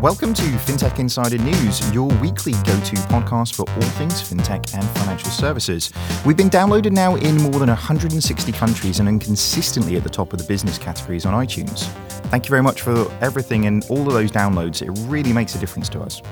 Welcome to FinTech Insider News, your weekly go to podcast for all things fintech and financial services. We've been downloaded now in more than 160 countries and consistently at the top of the business categories on iTunes. Thank you very much for everything and all of those downloads. It really makes a difference to us.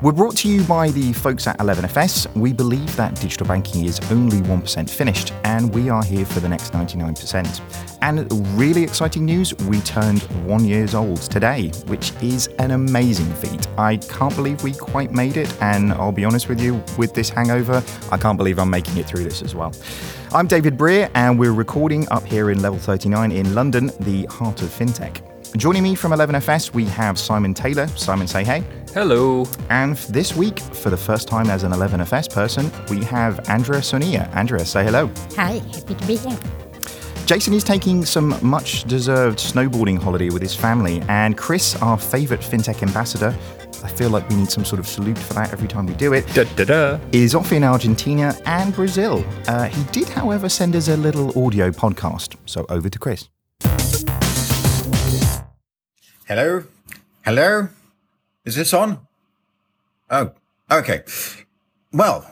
We're brought to you by the folks at 11FS. We believe that digital banking is only 1% finished, and we are here for the next 99%. And really exciting news we turned one years old today, which is an amazing feat. I can't believe we quite made it, and I'll be honest with you, with this hangover, I can't believe I'm making it through this as well. I'm David Brear, and we're recording up here in Level 39 in London, the heart of fintech. Joining me from 11FS, we have Simon Taylor. Simon, say hey. Hello. And this week, for the first time as an 11FS person, we have Andra Sonea. Andrea, say hello. Hi, happy to be here. Jason is taking some much deserved snowboarding holiday with his family, and Chris, our favourite fintech ambassador, I feel like we need some sort of salute for that every time we do it. Da, da, da. Is off in Argentina and Brazil. Uh, he did, however, send us a little audio podcast. So over to Chris. Hello? Hello? Is this on? Oh, okay. Well,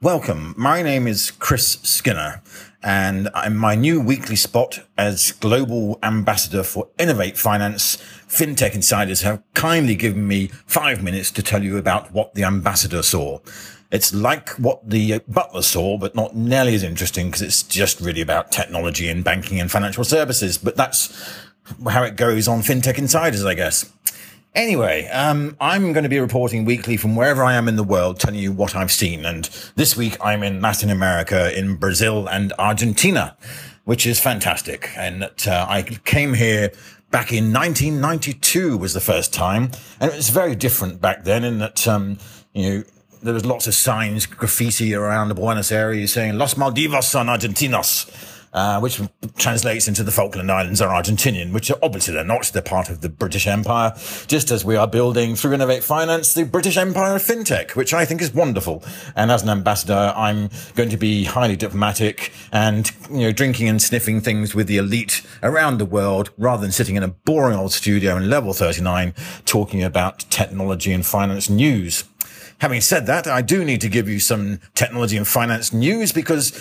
welcome. My name is Chris Skinner, and I'm my new weekly spot as Global Ambassador for Innovate Finance. FinTech Insiders have kindly given me five minutes to tell you about what the ambassador saw. It's like what the butler saw, but not nearly as interesting because it's just really about technology and banking and financial services. But that's how it goes on FinTech Insiders, I guess. Anyway, um, I'm going to be reporting weekly from wherever I am in the world, telling you what I've seen. And this week I'm in Latin America, in Brazil and Argentina, which is fantastic. And uh, I came here back in 1992 was the first time. And it was very different back then in that, um, you know, there was lots of signs, graffiti around the Buenos Aires saying Los Malvinas son Argentinos uh, which translates into the Falkland Islands are Argentinian, which are obviously they're not. They're part of the British Empire, just as we are building through Innovate Finance the British Empire of FinTech, which I think is wonderful. And as an ambassador, I'm going to be highly diplomatic and, you know, drinking and sniffing things with the elite around the world rather than sitting in a boring old studio in level 39 talking about technology and finance news. Having said that, I do need to give you some technology and finance news because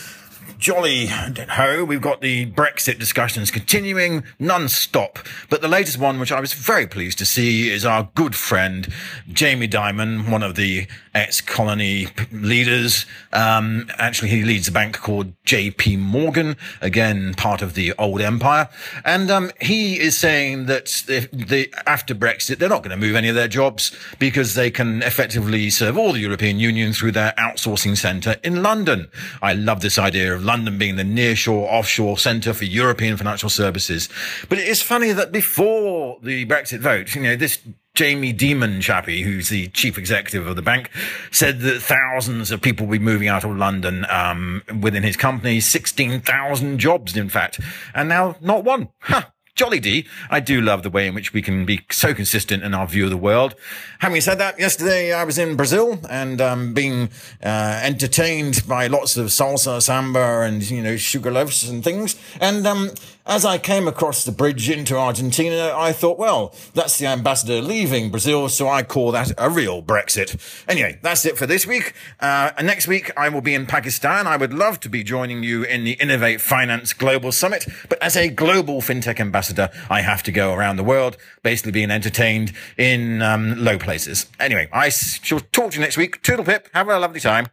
jolly ho, we've got the Brexit discussions continuing non-stop. But the latest one, which I was very pleased to see, is our good friend Jamie Dimon, one of the ex-colony leaders. Um, actually, he leads a bank called J.P. Morgan, again part of the old empire, and um, he is saying that the, after Brexit, they're not going to move any of their jobs because they can effectively serve all the European Union through their outsourcing centre in London. I love this idea of London being the nearshore, offshore centre for European financial services. But it is funny that before the Brexit vote, you know, this Jamie Dimon chappie, who's the chief executive of the bank, said that thousands of people will be moving out of London um, within his company, 16,000 jobs, in fact. And now not one. Huh. Jolly D. I do love the way in which we can be so consistent in our view of the world. Having said that, yesterday I was in Brazil and um, being uh, entertained by lots of salsa, samba, and you know sugar loaves and things. And um, as I came across the bridge into Argentina, I thought, well, that's the ambassador leaving Brazil, so I call that a real Brexit. Anyway, that's it for this week. Uh, and next week, I will be in Pakistan. I would love to be joining you in the Innovate Finance Global Summit, but as a global fintech ambassador, I have to go around the world, basically being entertained in um, low places. Anyway, I shall talk to you next week. Toodle pip. Have a lovely time.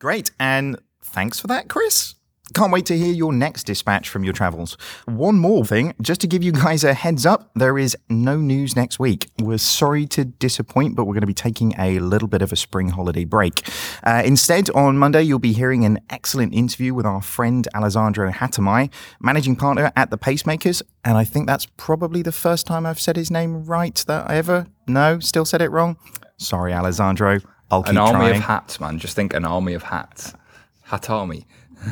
Great. And thanks for that, Chris. Can't wait to hear your next dispatch from your travels. One more thing, just to give you guys a heads up, there is no news next week. We're sorry to disappoint, but we're going to be taking a little bit of a spring holiday break. Uh, instead, on Monday, you'll be hearing an excellent interview with our friend Alessandro Hatami, managing partner at the Pacemakers. And I think that's probably the first time I've said his name right that I ever. No, still said it wrong. Sorry, Alessandro. I'll keep An army trying. of hats, man. Just think an army of hats. Hat army.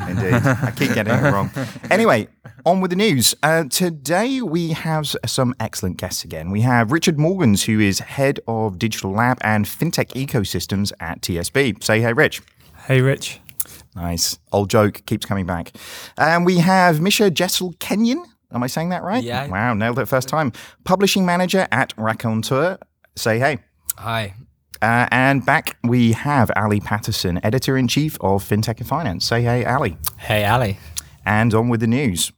Indeed. I keep getting it wrong. Anyway, on with the news. Uh, today we have some excellent guests again. We have Richard Morgans, who is head of digital lab and fintech ecosystems at TSB. Say hey, Rich. Hey, Rich. Nice. Old joke keeps coming back. And we have Misha Jessel Kenyon. Am I saying that right? Yeah. Wow, nailed it first time. Publishing manager at Raconteur. Say hey. Hi. Uh, and back we have Ali Paterson, editor in chief of FinTech and Finance. Say hey, Ali. Hey, Ali. And on with the news.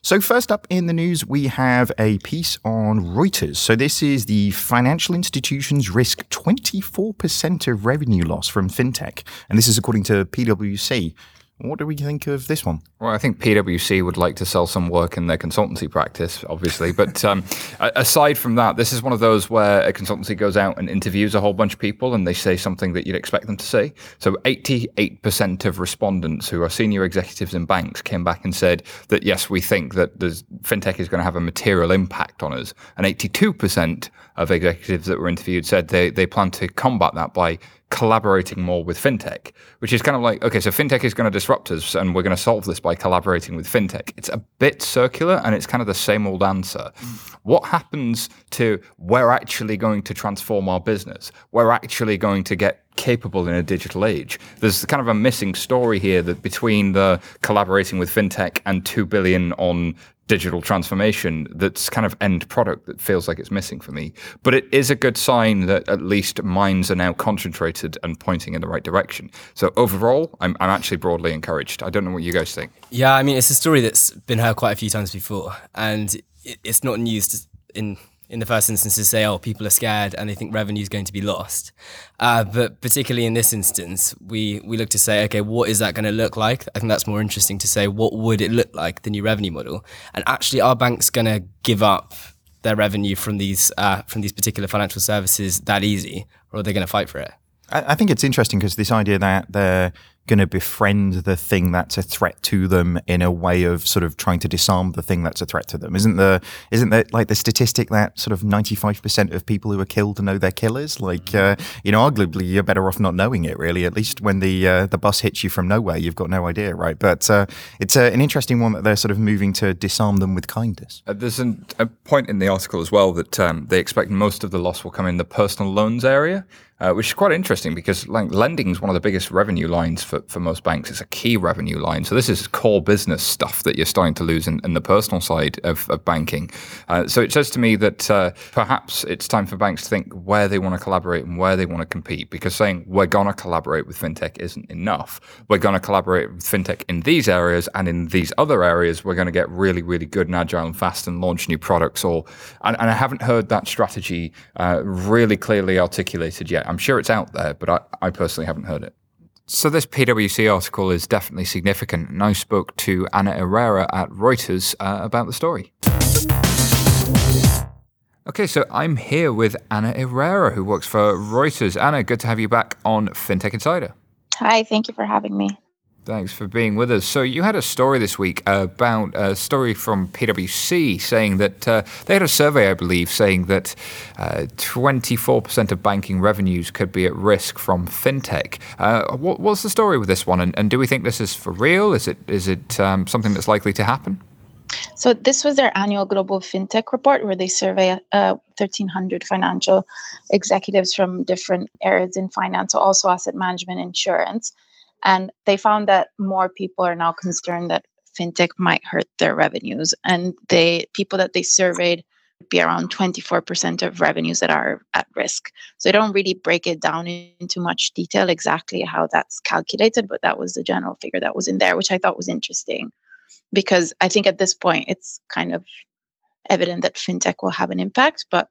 So, first up in the news, we have a piece on Reuters. So, this is the financial institutions risk 24% of revenue loss from fintech. And this is according to PwC. What do we think of this one? Well, I think PwC would like to sell some work in their consultancy practice, obviously. But um, aside from that, this is one of those where a consultancy goes out and interviews a whole bunch of people and they say something that you'd expect them to say. So 88% of respondents who are senior executives in banks came back and said that, yes, we think that fintech is going to have a material impact on us. And 82% of executives that were interviewed said they, they plan to combat that by collaborating more with fintech, which is kind of like, okay, so fintech is going to disrupt us and we're going to solve this by collaborating with fintech. It's a bit circular and it's kind of the same old answer. What happens to we're actually going to transform our business? We're actually going to get capable in a digital age. There's kind of a missing story here that between the collaborating with fintech and 2 billion on digital transformation that's kind of end product that feels like it's missing for me. But it is a good sign that at least minds are now concentrated and pointing in the right direction. So overall, I'm, I'm actually broadly encouraged. I don't know what you guys think. Yeah, I mean, it's a story that's been heard quite a few times before, and it's not news in in the first instance to say, oh, people are scared and they think revenue is going to be lost. Uh, but particularly in this instance, we, we look to say, okay, what is that going to look like? I think that's more interesting to say, what would it look like, the new revenue model? And actually, are banks going to give up their revenue from these, uh, from these particular financial services that easy, or are they going to fight for it? I, I think it's interesting because this idea that they're going to befriend the thing that's a threat to them in a way of sort of trying to disarm the thing that's a threat to them. Isn't the isn't that like the statistic that sort of ninety five percent of people who are killed know they're killers? Like uh, you know, arguably you're better off not knowing it. Really, at least when the uh, the bus hits you from nowhere, you've got no idea, right? But uh, it's uh, an interesting one that they're sort of moving to disarm them with kindness. Uh, there's an, a point in the article as well that um, they expect most of the loss will come in the personal loans area uh, which is quite interesting because like lending is one of the biggest revenue lines for, for most banks. It's a key revenue line. So this is core business stuff that you're starting to lose in, in the personal side of, of banking. Uh, so it says to me that uh, perhaps it's time for banks to think where they want to collaborate and where they want to compete because saying we're going to collaborate with fintech isn't enough. We're going to collaborate with fintech in these areas and in these other areas, we're going to get really, really good and agile and fast and launch new products. Or and, and I haven't heard that strategy uh, really clearly articulated yet. I'm sure it's out there, but I, I personally haven't heard it. So this PwC article is definitely significant, and I spoke to Anna Irrera at Reuters uh, about the story. Okay, so I'm here with Anna Irrera, who works for Reuters. Anna, good to have you back on FinTech Insider. Hi, thank you for having me. Thanks for being with us. So, you had a story this week about a story from PwC saying that uh, they had a survey, I believe, saying that uh, 24% of banking revenues could be at risk from fintech. Uh, what, what's the story with this one? And, and, do we think this is for real? Is it is it um, something that's likely to happen? So, this was their annual global fintech report where they survey 1,300 uh, financial executives from different areas in finance, so also asset management, insurance. And they found that more people are now concerned that fintech might hurt their revenues. And they people that they surveyed be around 24% of revenues that are at risk. So they don't really break it down into much detail exactly how that's calculated, but that was the general figure that was in there, which I thought was interesting because I think at this point it's kind of evident that fintech will have an impact, but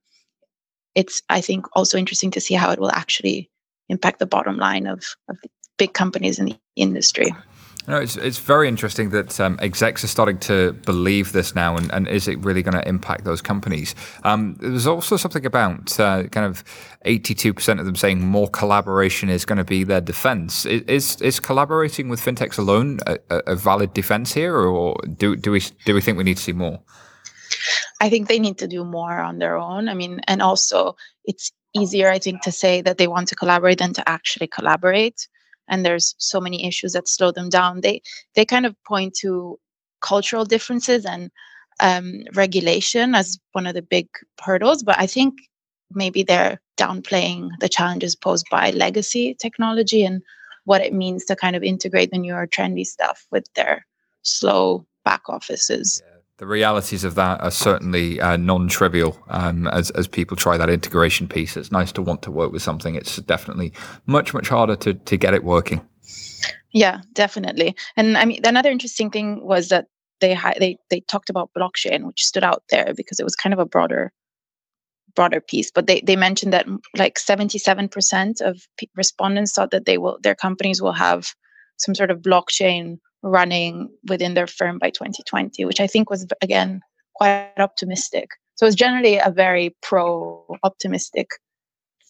it's I think also interesting to see how it will actually impact the bottom line of, of big companies in the industry. No, it's it's very interesting that um, execs are starting to believe this now, and, and is it really going to impact those companies? Um, there's also something about uh, kind of 82% of them saying more collaboration is going to be their defense. Is is collaborating with fintechs alone a, a valid defense here, or do do we do we think we need to see more? I think they need to do more on their own. I mean, and also it's easier, I think, to say that they want to collaborate than to actually collaborate and there's so many issues that slow them down they they kind of point to cultural differences and um, regulation as one of the big hurdles but i think maybe they're downplaying the challenges posed by legacy technology and what it means to kind of integrate the newer trendy stuff with their slow back offices. The realities of that are certainly uh, non-trivial um, as as people try that integration piece. It's nice to want to work with something. It's definitely much much harder to to get it working. Yeah, definitely. And I mean, another interesting thing was that they they they talked about blockchain, which stood out there because it was kind of a broader broader piece. But they they mentioned that like seventy seven percent of p- respondents thought that they will their companies will have some sort of blockchain running within their firm by 2020, which I think was again quite optimistic. So it's generally a very pro optimistic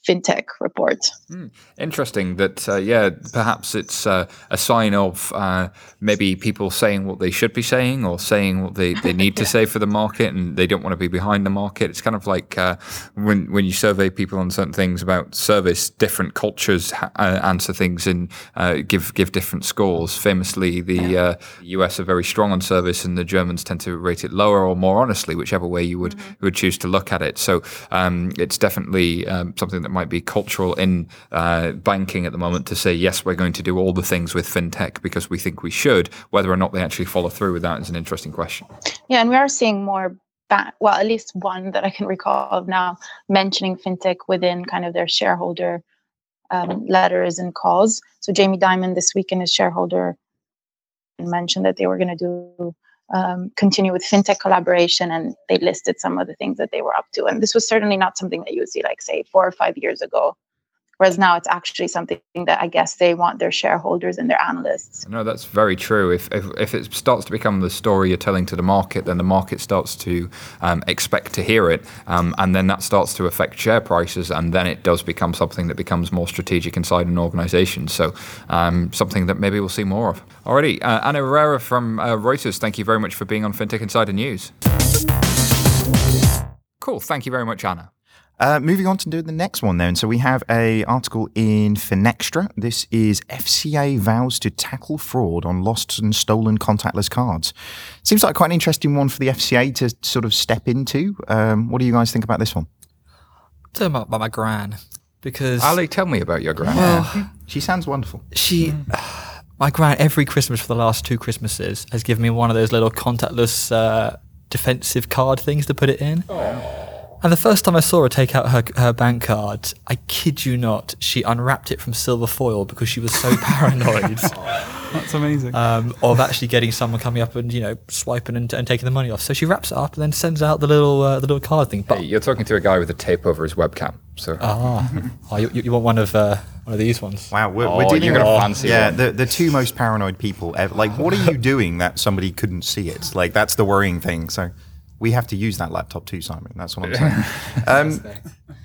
fintech report. Mm, interesting that, uh, yeah, perhaps it's uh, a sign of uh, maybe people saying what they should be saying or saying what they, they need to say for the market and they don't want to be behind the market. It's kind of like uh, when, when you survey people on certain things about service, different cultures ha- uh, answer things and uh, give, give different scores. Famously, the US are very strong on service and the Germans tend to rate it lower or more honestly, whichever way you would, mm-hmm. would choose to look at it. So um, it's definitely um, something that might be cultural in uh, banking at the moment to say, yes, we're going to do all the things with fintech because we think we should. Whether or not they actually follow through with that is an interesting question. Yeah, and we are seeing more. Ba- well, at least one that I can recall of now mentioning fintech within kind of their shareholder um, letters and calls. So Jamie Dimon this week in his shareholder mentioned that they were going to do um, continue with fintech collaboration and they listed some of the things that they were up to. And this was certainly not something that you would see like say four or five years ago Whereas now it's actually something that I guess they want their shareholders and their analysts. No, that's very true. If, if, if it starts to become the story you're telling to the market, then the market starts to um, expect to hear it. Um, and then that starts to affect share prices. And then it does become something that becomes more strategic inside an organization. So um, something that maybe we'll see more of. Alrighty. Uh, Anna Irrera from uh, Reuters, thank you very much for being on FinTech Insider News. Cool. Thank you very much, Anna. Uh, moving on to do the next one then. So we have a article in Finextra. This is FCA vows to tackle fraud on lost and stolen contactless cards. Seems like quite an interesting one for the FCA to sort of step into. Um, what do you guys think about this one? Tell about, about my gran because Ali, tell me about your gran. Well, she sounds wonderful. She. My gran, every Christmas for the last two Christmases, has given me one of those little contactless uh, defensive card things to put it in. Oh. And the first time I saw her take out her, her bank card, I kid you not, she unwrapped it from silver foil because she was so paranoid. That's amazing. Um, of actually getting someone coming up and you know swiping and, and, taking the money off. So she wraps it up and then sends out the little uh, the little card thing. But hey, you're talking to a guy with a tape over his webcam. So ah, oh, you, you, want one of uh, one of these ones? Wow, we're, oh, we're dealing with fancy yeah the, the two most paranoid people ever. Like, what are you doing that somebody couldn't see it? Like that's the worrying thing. So we have to use that laptop too, Simon. That's what I'm saying. um,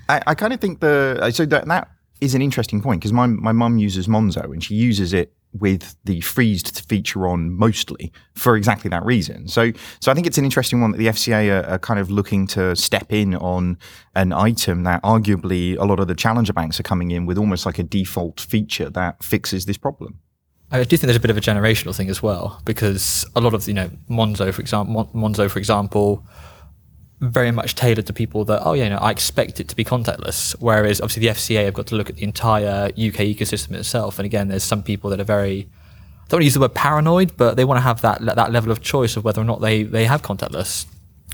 I, I kind of think the so that that is an interesting point because my my mum uses Monzo and she uses it with the freezed feature on mostly for exactly that reason. So so I think it's an interesting one that the FCA are, are kind of looking to step in on an item that arguably a lot of the challenger banks are coming in with almost like a default feature that fixes this problem. I do think there's a bit of a generational thing as well because a lot of you know Monzo, for example, Monzo, for example, very much tailored to people that oh yeah, you know, I expect it to be contactless. Whereas obviously the FCA have got to look at the entire UK ecosystem itself, and again, there's some people that are very I don't want to use the word paranoid, but they want to have that that level of choice of whether or not they they have contactless.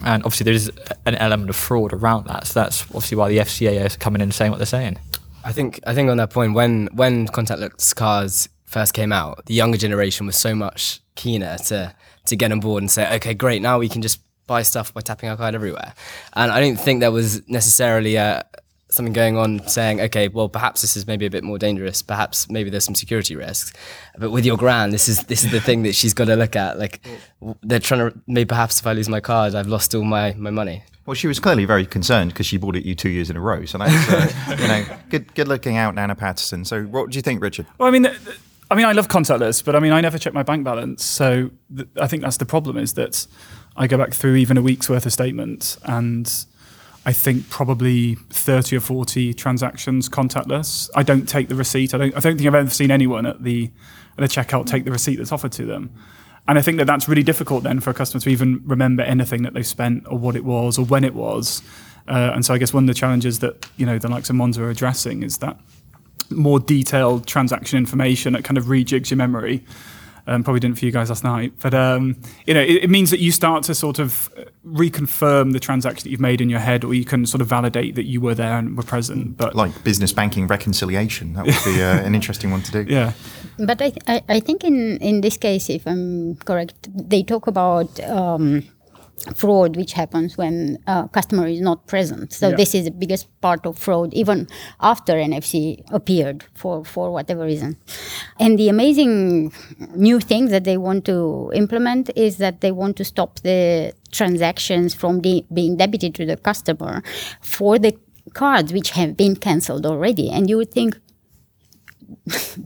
And obviously, there is an element of fraud around that. So that's obviously why the FCA is coming in and saying what they're saying. I think I think on that point, when when contactless cards first came out, the younger generation was so much keener to to get on board and say, okay, great, now we can just buy stuff by tapping our card everywhere. And I don't think there was necessarily uh, something going on saying, okay, well, perhaps this is maybe a bit more dangerous. Perhaps maybe there's some security risks. But with your gran, this is this is the thing that she's got to look at. Like they're trying to maybe perhaps if I lose my card, I've lost all my my money. Well, she was clearly very concerned because she bought it you two years in a row. So that's uh, you know good good looking out, Nana Patterson. So what do you think, Richard? Well, I mean. I mean, I love contactless, but I mean, I never check my bank balance. So th- I think that's the problem is that I go back through even a week's worth of statements and I think probably 30 or 40 transactions contactless. I don't take the receipt. I don't, I don't think I've ever seen anyone at the, at the checkout take the receipt that's offered to them. And I think that that's really difficult then for a customer to even remember anything that they've spent or what it was or when it was. Uh, and so I guess one of the challenges that, you know, the likes of Monzo are addressing is that more detailed transaction information that kind of rejigs your memory. Um, probably didn't for you guys last night, but um, you know, it, it, means that you start to sort of reconfirm the transaction that you've made in your head, or you can sort of validate that you were there and were present. But like business banking reconciliation, that would be uh, an interesting one to do. Yeah, but I, th- I, I think in in this case, if I'm correct, they talk about. Um, fraud which happens when a customer is not present. So yeah. this is the biggest part of fraud, even after NFC appeared for, for whatever reason. And the amazing new thing that they want to implement is that they want to stop the transactions from de- being debited to the customer for the cards which have been cancelled already. And you would think,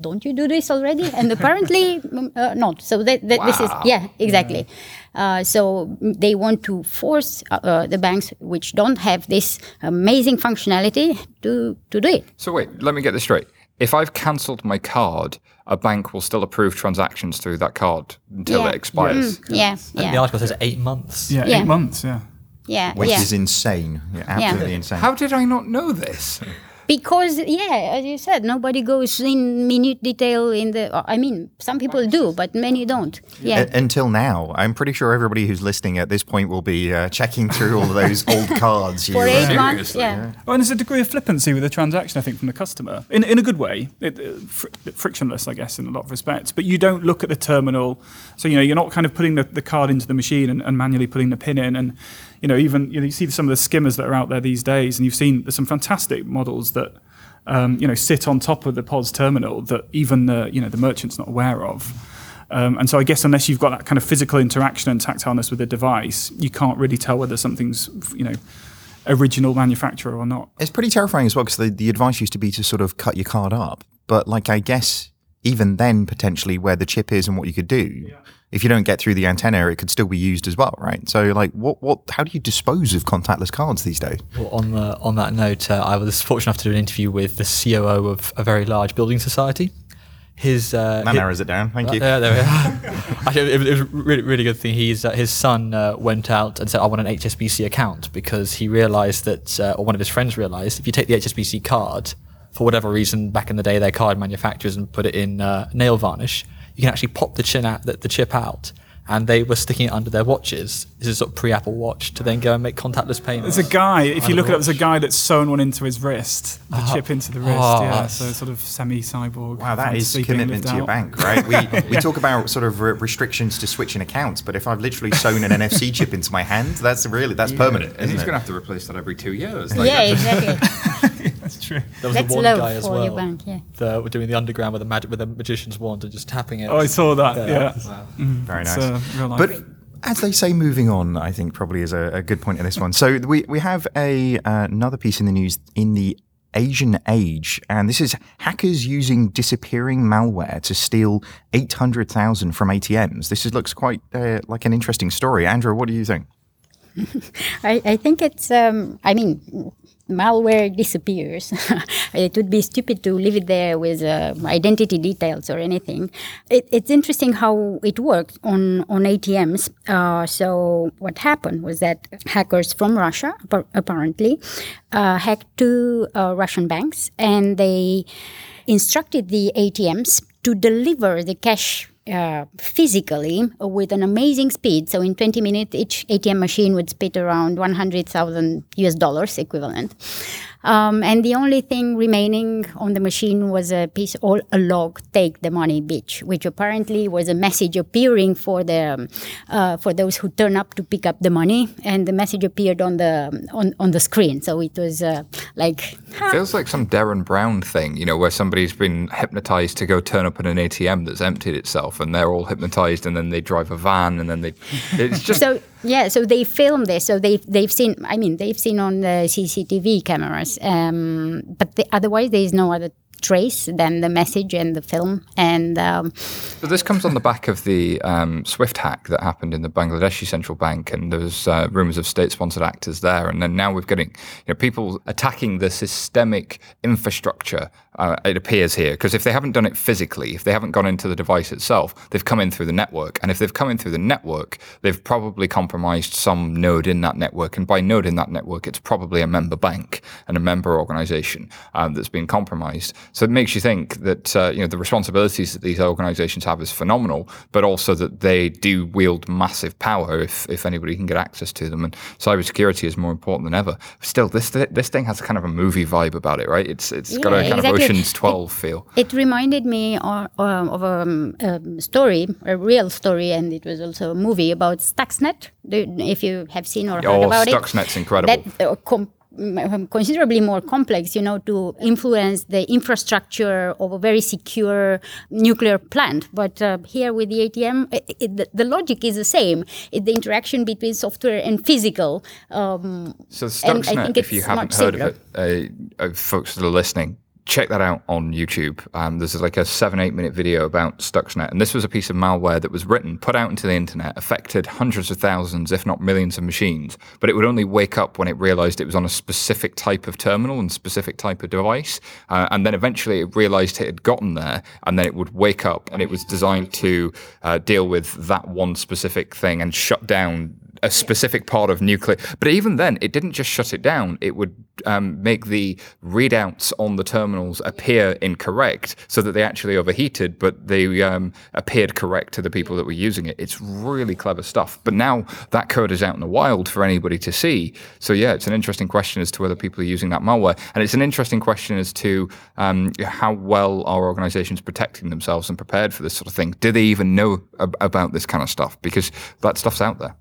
don't you do this already? And apparently mm, uh, not. So that, that wow. this is yeah exactly. Yeah. Uh, so they want to force uh, uh, the banks which don't have this amazing functionality to to do it. So wait, let me get this straight. If I've cancelled my card, a bank will still approve transactions through that card until yeah. it expires. Mm, yeah, yeah. The article says eight months. Yeah, yeah. eight months. Yeah. Yeah, which yeah. is insane. Yeah, absolutely insane. How did I not know this? because yeah as you said nobody goes in minute detail in the i mean some people do but many don't. Yeah. A- until now. I'm pretty sure everybody who's listening at this point will be uh, checking through all of those old cards for eight months yeah. yeah. Oh, and there's a degree of flippancy with the transaction i think from the customer. In, in a good way. It, uh, fr- frictionless i guess in a lot of respects. But you don't look at the terminal. So you know you're not kind of putting the, the card into the machine and, and manually putting the pin in. And you know, even you, know, you see some of the skimmers that are out there these days, and you've seen there's some fantastic models that um, you know sit on top of the POS terminal that even the you know the merchant's not aware of. Um, and so I guess unless you've got that kind of physical interaction and tactileness with the device, you can't really tell whether something's you know original manufacturer or not. It's pretty terrifying as well because the, the advice used to be to sort of cut your card up, but like I guess even then potentially where the chip is and what you could do. Yeah if you don't get through the antenna, it could still be used as well, right? So, like, what, what, how do you dispose of contactless cards these days? Well, on the on that note, uh, I was fortunate enough to do an interview with the COO of a very large building society. His uh, that narrows it down. Thank uh, you. Yeah, there we are. Actually, it, it, was a really, really good thing. He's uh, his son uh, went out and said, "I want an HSBC account," because he realised that, uh, or one of his friends realised, if you take the HSBC card, for whatever reason, back in the day, their card manufacturers and put it in uh, nail varnish you can actually pop the chin out, the, the chip out, and they were sticking it under their watches. This is sort of pre-Apple Watch to then go and make contactless payments. There's a guy. If you look at it, there's a guy that's sewn one into his wrist, the uh, chip into the wrist. Oh, yeah, so sort of semi-cyborg. Wow, that is commitment to out. your bank, right? We yeah. we talk about sort of re- restrictions to switching accounts, but if I've literally sewn an NFC chip into my hand, that's really that's yeah. permanent. And he's going to have to replace that every two years. Like, yeah, exactly. that's true. There was that's one low guy as well. Your bank, yeah. The, doing the underground with a magic with a magician's wand and just tapping it. Oh, I saw that. Yeah, yeah. Wow. Mm, very nice. Uh, but as they say, moving on, I think probably is a, a good point in this one. So we, we have a uh, another piece in the news in the Asian age, and this is hackers using disappearing malware to steal 800,000 from ATMs. This is, looks quite uh, like an interesting story. Andrew, what do you think? I, I think it's, um, I mean, malware disappears. it would be stupid to leave it there with uh, identity details or anything. It, it's interesting how it works on, on ATMs. Uh, so, what happened was that hackers from Russia, apparently, uh, hacked two uh, Russian banks and they instructed the ATMs to deliver the cash uh, physically with an amazing speed. So in 20 minutes, each ATM machine would spit around 100,000 US dollars equivalent. Um, and the only thing remaining on the machine was a piece, or a log, take the money, bitch, which apparently was a message appearing for the um, uh, for those who turn up to pick up the money, and the message appeared on the on, on the screen. So it was uh, like feels like some Derren Brown thing, you know, where somebody's been hypnotized to go turn up at an ATM that's emptied itself, and they're all hypnotized, and then they drive a van, and then they it's just so yeah, so they filmed this. So they they've seen. I mean, they've seen on the CCTV cameras. Um, but the, otherwise, there is no other trace than the message and the film. And um, so this comes on the back of the um, Swift hack that happened in the Bangladeshi central bank, and there was uh, rumors of state-sponsored actors there. And then now we're getting you know, people attacking the systemic infrastructure. Uh, it appears here because if they haven't done it physically, if they haven't gone into the device itself, they've come in through the network. And if they've come in through the network, they've probably compromised some node in that network. And by node in that network, it's probably a member bank and a member organization um, that's been compromised. So it makes you think that uh, you know the responsibilities that these organisations have is phenomenal, but also that they do wield massive power if if anybody can get access to them. And cybersecurity is more important than ever. Still, this this thing has kind of a movie vibe about it, right? It's it's got a kind exactly. of Ocean's Twelve It- feel. It reminded me of, of a um, um, story, a real story, and it was also a movie about Stuxnet. If you have seen or heard Oh, about it, Stuxnet's incredible. That uh, considerably more complex, you know, to influence the infrastructure of a very secure nuclear plant. But uh, here with the ATM, i it, the, logic is the same. It's the interaction between software and physical. Um, So and I Stuxnet, think if you haven't heard simpler. of it, uh, uh, folks that are listening, check that out on YouTube. Um, there's like a seven, eight minute video about Stuxnet. And this was a piece of malware that was written, put out into the internet, affected hundreds of thousands, if not millions of machines. But it would only wake up when it realized it was on a specific type of terminal and specific type of device. Uh, and then eventually it realized it had gotten there. And then it would wake up and it was designed to uh, deal with that one specific thing and shut down a specific part of nuclear. But even then, it didn't just shut it down. It would um, make the readouts on the terminals appear incorrect so that they actually overheated, but they um, appeared correct to the people that were using it. It's really clever stuff. But now that code is out in the wild for anybody to see. So, yeah, it's an interesting question as to whether people are using that malware. And it's an interesting question as to um, how well are organizations protecting themselves and prepared for this sort of thing. Do they even know ab- about this kind of stuff? Because that stuff's out there.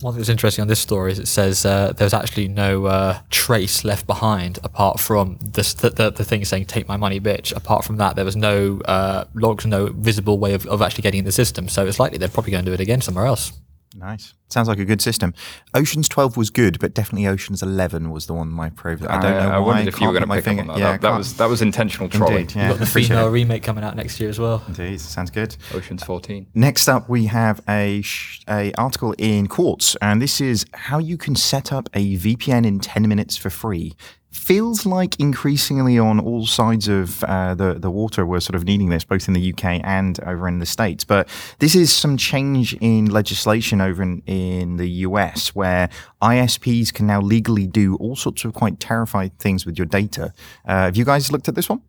One thing that's interesting on this story is it says uh, there's actually no uh, trace left behind apart from this, the, the, the thing saying "take my money, bitch." Apart from that, there was no uh, logs, no visible way of, of actually getting in the system. So it's likely they're probably going to do it again somewhere else. Nice. Sounds like a good system. Ocean's 12 was good, but definitely Ocean's 11 was the one my favorite. I don't uh, know I why. wondered if you were Can't going put to my pick up on finger- that. Yeah, that, that was that was intentional trolling. Indeed, yeah. Got the female remake coming out next year as well. Indeed, sounds good. Ocean's 14. Next up, we have a, sh- a article in Quartz, and this is how you can set up a VPN in 10 minutes for free. Feels like increasingly on all sides of uh, the, the water, we're sort of needing this, both in the UK and over in the States. But this is some change in legislation over in, in the US where ISPs can now legally do all sorts of quite terrifying things with your data. Uh, have you guys looked at this one?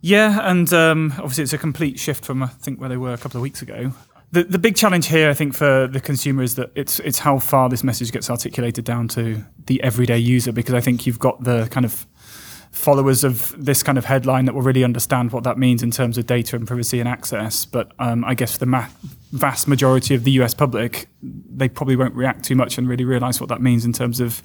Yeah, and um, obviously it's a complete shift from I think where they were a couple of weeks ago. The the big challenge here, I think, for the consumer is that it's it's how far this message gets articulated down to the everyday user, because I think you've got the kind of followers of this kind of headline that will really understand what that means in terms of data and privacy and access. But um, I guess the ma- vast majority of the US public, they probably won't react too much and really realize what that means in terms of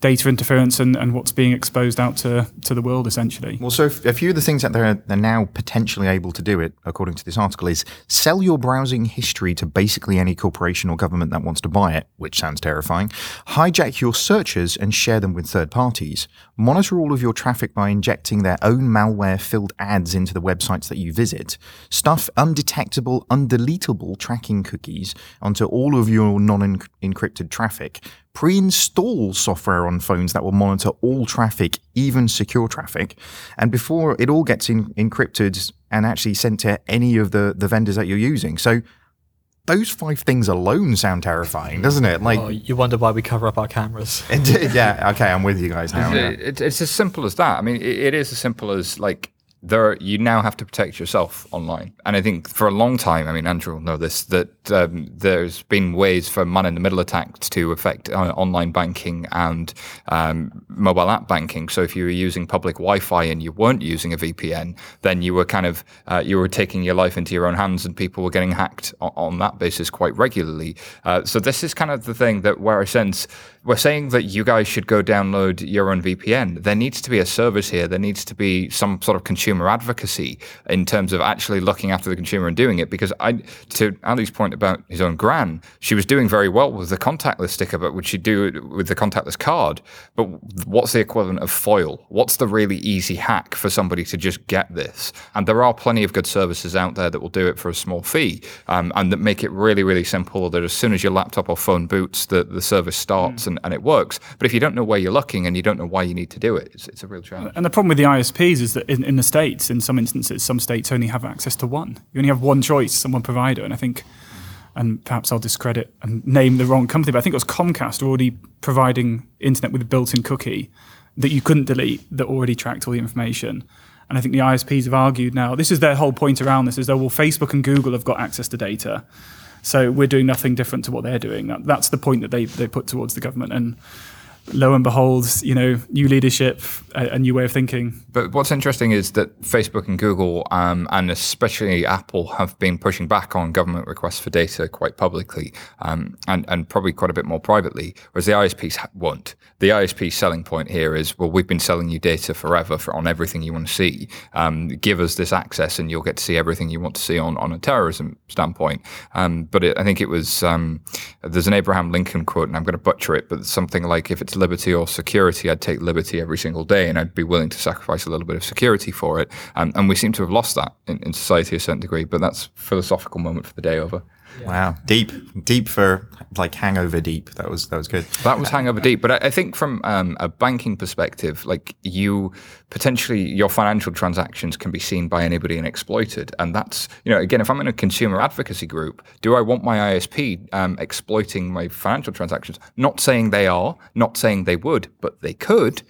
data interference and, and what's being exposed out to, to the world, essentially. Well, so a few of the things that they're, they're now potentially able to do it, according to this article, is sell your browsing history to basically any corporation or government that wants to buy it, which sounds terrifying. Hijack your searches and share them with third parties. Monitor all of your traffic by injecting their own malware filled ads into the websites that you visit. Stuff undetectable, undeletable tracking cookies onto all of your non encrypted traffic. Pre install software on phones that will monitor all traffic, even secure traffic. And before it all gets in, encrypted and actually sent to any of the, the vendors that you're using. So those five things alone sound terrifying, doesn't it? Like, Oh, you wonder why we cover up our cameras. yeah, okay, I'm with you guys now. yeah. It- it- it's as simple as that. I mean, it, it is as simple as like there. You now have to protect yourself online, and I think for a long time, I mean, Andrew will know this that um, there's been ways for man-in-the-middle attacks to affect uh, online banking and um, mobile app banking. So if you were using public Wi-Fi and you weren't using a VPN, then you were kind of uh, you were taking your life into your own hands, and people were getting hacked on, on that basis quite regularly. Uh, so this is kind of the thing that where I sense we're saying that you guys should go download your own VPN. There needs to be a service here. There needs to be some sort of consumer advocacy in terms of actually looking after the consumer and doing it. Because I, to Ali's point about his own gran, she was doing very well with the contactless sticker, but would she do it with the contactless card? But what's the equivalent of foil? What's the really easy hack for somebody to just get this? And there are plenty of good services out there that will do it for a small fee um, and that make it really, really simple. That as soon as your laptop or phone boots, the, the service starts and, and it works. But if you don't know where you're looking and you don't know why you need to do it, it's, it's a real challenge. And the problem with the ISPs is that in, in the States, in some instances, some states only have access to one. You only have one choice and one provider. And I think, and perhaps I'll discredit and name the wrong company, but I think it was Comcast already providing internet with a built in cookie that you couldn't delete that already tracked all the information. And I think the ISPs have argued now, this is their whole point around this, is that, well, Facebook and Google have got access to data. So we're doing nothing different to what they're doing. That, that's the point that they, they put towards the government. And lo and behold, you know, new leadership, a, a, new way of thinking. But what's interesting is that Facebook and Google, um, and especially Apple, have been pushing back on government requests for data quite publicly, um, and and probably quite a bit more privately, whereas the ISPs won't. The ISP selling point here is, well, we've been selling you data forever for, on everything you want to see. Um, give us this access, and you'll get to see everything you want to see on on a terrorism standpoint. Um, but it, I think it was um, there's an Abraham Lincoln quote, and I'm going to butcher it, but something like, if it's liberty or security, I'd take liberty every single day, and I'd be willing to sacrifice a little bit of security for it. And we seem to have lost that in, in society to a certain degree. But that's philosophical moment for the day over. Yeah. Wow, deep, deep for like hangover deep. That was that was good. That was hangover deep. But I, I think from um, a banking perspective, like you potentially your financial transactions can be seen by anybody and exploited, and that's you know again, if I'm in a consumer advocacy group, do I want my ISP um, exploiting my financial transactions? Not saying they are, not saying they would, but they could.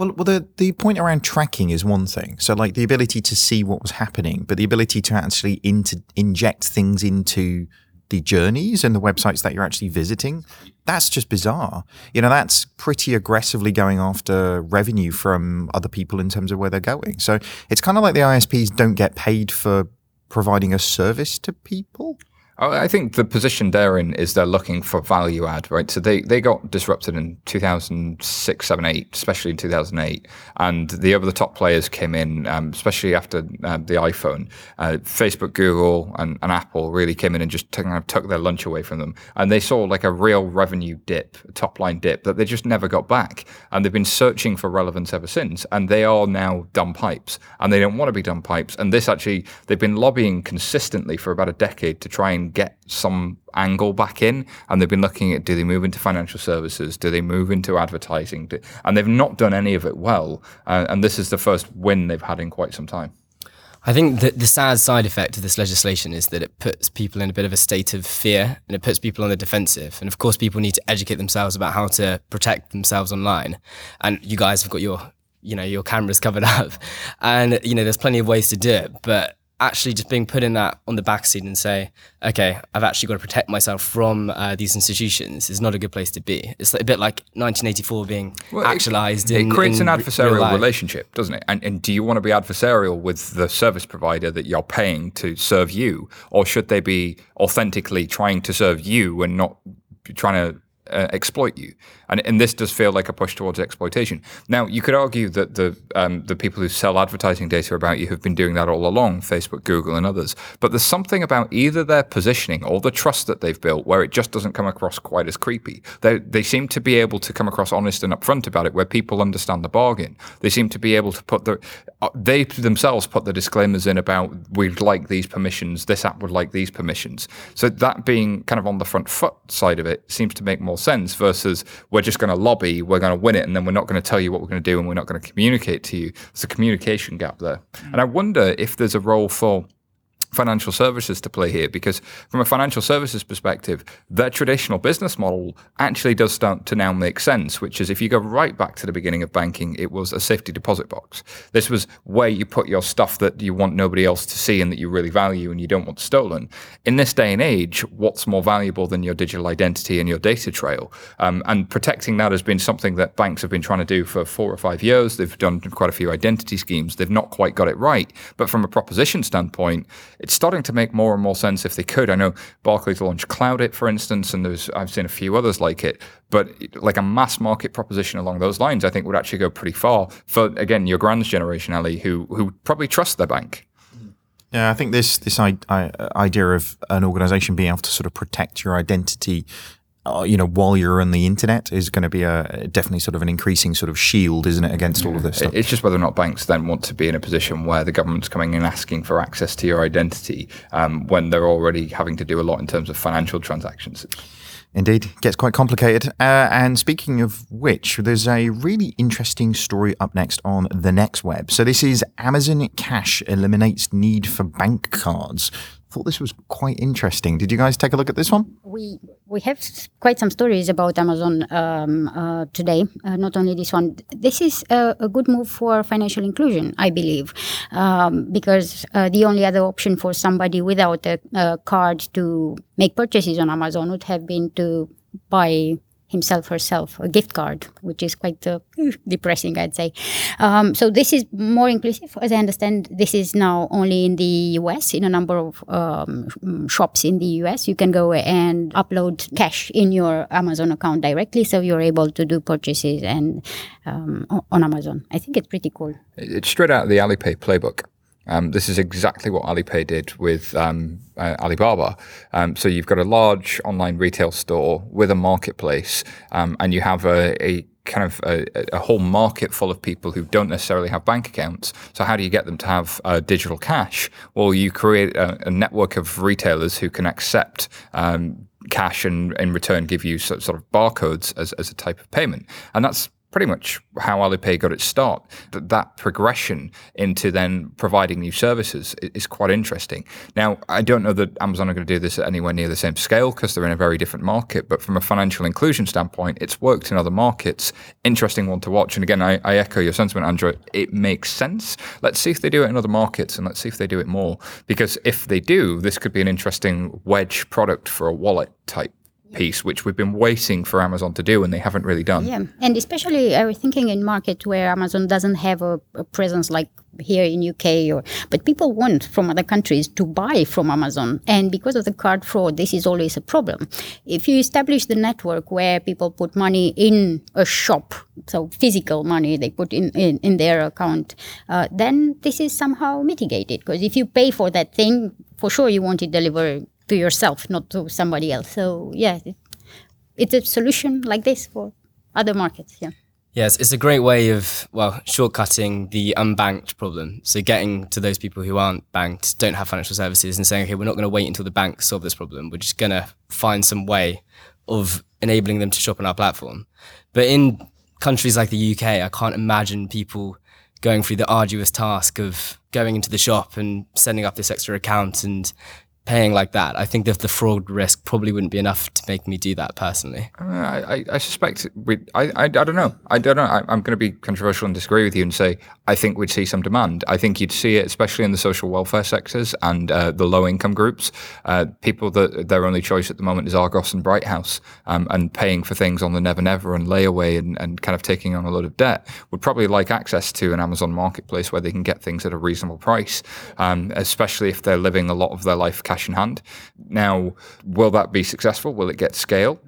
Well, well, the the point around tracking is one thing. So, like the ability to see what was happening, but the ability to actually into, inject things into the journeys and the websites that you're actually visiting, that's just bizarre. You know, that's pretty aggressively going after revenue from other people in terms of where they're going. So it's kind of like the ISPs don't get paid for providing a service to people. I think the position they're in is they're looking for value add, right? So they, they got disrupted in 2006, 7, 8, especially in 2008. And the over the top players came in, um, especially after uh, the iPhone. Uh, Facebook, Google, and, and, Apple really came in and just kind of took their lunch away from them. And they saw like a real revenue dip, top line dip that they just never got back. And they've been searching for relevance ever since. And they are now dumb pipes. And they don't want to be dumb pipes. And this actually, they've been lobbying consistently for about a decade to try and get some angle back in and they've been looking at do they move into financial services do they move into advertising do, and they've not done any of it well uh, and this is the first win they've had in quite some time I think that the sad side effect of this legislation is that it puts people in a bit of a state of fear and it puts people on the defensive. And of course, people need to educate themselves about how to protect themselves online. And you guys have got your, you know, your cameras covered up, and you know, there's plenty of ways to do it. But actually just being put in that on the backseat and say, okay, I've actually got to protect myself from uh, these institutions is not a good place to be. It's a bit like 1984 being well, actualized. It, in, it creates an adversarial relationship, doesn't it? And, and do you want to be adversarial with the service provider that you're paying to serve you, or should they be authentically trying to serve you and not trying to uh, exploit you, and and this does feel like a push towards exploitation. Now, you could argue that the um, the people who sell advertising data about you have been doing that all along, Facebook, Google, and others. But there's something about either their positioning or the trust that they've built where it just doesn't come across quite as creepy. They they seem to be able to come across honest and upfront about it, where people understand the bargain. They seem to be able to put the uh, they themselves put the disclaimers in about we'd like these permissions, this app would like these permissions. So that being kind of on the front foot side of it seems to make more sense versus we're just going to lobby, we're going to win it, and then we're not going to tell you what we're going to do and we're not going to communicate to you. There's a communication gap there. Mm. And I wonder if there's a role for financial services to play here because from a financial services perspective their traditional business model actually does start to now make sense which is if you go right back to the beginning of banking it was a safety deposit box. This was where you put your stuff that you want nobody else to see and that you really value and you don't want stolen. In this day and age what's more valuable than your digital identity and your data trail? Um, and protecting that has been something that banks have been trying to do for four or five years. They've done quite a few identity schemes. They've not quite got it right. But from a proposition standpoint it's starting to make more and more sense if they could. I know Barclays launched Cloudit, for instance, and there's I've seen a few others like it. But like a mass market proposition along those lines, I think would actually go pretty far for again your grand's generation, Ali, who who probably trust their bank. Mm-hmm. Yeah, I think this this idea of an organization being able to sort of protect your identity uh, you know, while you're on the internet is going to be a definitely sort of an increasing sort of shield, isn't it, against all of this stuff? It's just whether or not banks then want to be in a position where the government's coming and asking for access to your identity um, when they're already having to do a lot in terms of financial transactions. Indeed, gets quite complicated. Uh, and speaking of which, there's a really interesting story up next on the next web. So this is Amazon Cash eliminates need for bank cards. Thought this was quite interesting. Did you guys take a look at this one? We we have quite some stories about Amazon um, uh, today. Uh, not only this one. This is a, a, good move for financial inclusion, I believe, um, because uh, the only other option for somebody without a, a card to make purchases on Amazon would have been to buy himself herself a gift card, which is quite uh, depressing, I'd say. Um, so this is more inclusive, as I understand. This is now only in the US, in a number of um, shops in the US. You can go and upload cash in your Amazon account directly, so you're able to do purchases and um, on Amazon. I think it's pretty cool. It's straight out of the Alipay playbook. Um, this is exactly what Alipay did with um, uh, Alibaba. Um, so you've got a large online retail store with a marketplace, um, and you have a, a kind of a, a, whole market full of people who don't necessarily have bank accounts. So how do you get them to have uh, digital cash? Well, you create a, a, network of retailers who can accept um, cash and in return give you sort of barcodes as, as a type of payment. And that's pretty much how Alipay got its start. That that progression into then providing new services is quite interesting. Now, I don't know that Amazon are going to do this at anywhere near the same scale because they're in a very different market. But from a financial inclusion standpoint, it's worked in other markets. Interesting one to watch. And again, I, I echo your sentiment, Andrew. It makes sense. Let's see if they do it in other markets and let's see if they do it more. Because if they do, this could be an interesting wedge product for a wallet type piece, which we've been waiting for Amazon to do, and they haven't really done. Yeah, and especially I was thinking in market where Amazon doesn't have a, a, presence like here in UK, or but people want from other countries to buy from Amazon, and because of the card fraud, this is always a problem. If you establish the network where people put money in a shop, so physical money they put in in, in their account, uh, then this is somehow mitigated because if you pay for that thing, for sure you want it delivered to yourself, not to somebody else. So yeah, it's a solution like this for other markets. Yeah. Yes, it's a great way of well shortcutting the unbanked problem. So getting to those people who aren't banked, don't have financial services, and saying, okay, we're not going to wait until the banks solve this problem. We're just going to find some way of enabling them to shop on our platform. But in countries like the UK, I can't imagine people going through the arduous task of going into the shop and setting up this extra account and paying like that, I think that the fraud risk probably wouldn't be enough to make me do that personally. Uh, I, I, suspect we. I, I, I don't know. I don't know. I, am going to be controversial and disagree with you and say I think we'd see some demand. I think you'd see it, especially in the social welfare sectors and uh, the low income groups. Uh, people that their only choice at the moment is Argos and Bright House, um, and paying for things on the Never Never and layaway and, and kind of taking on a lot of debt would probably like access to an Amazon marketplace where they can get things at a reasonable price, um, especially if they're living a lot of their life cash in hand. Now, will that be successful? Will it get scale?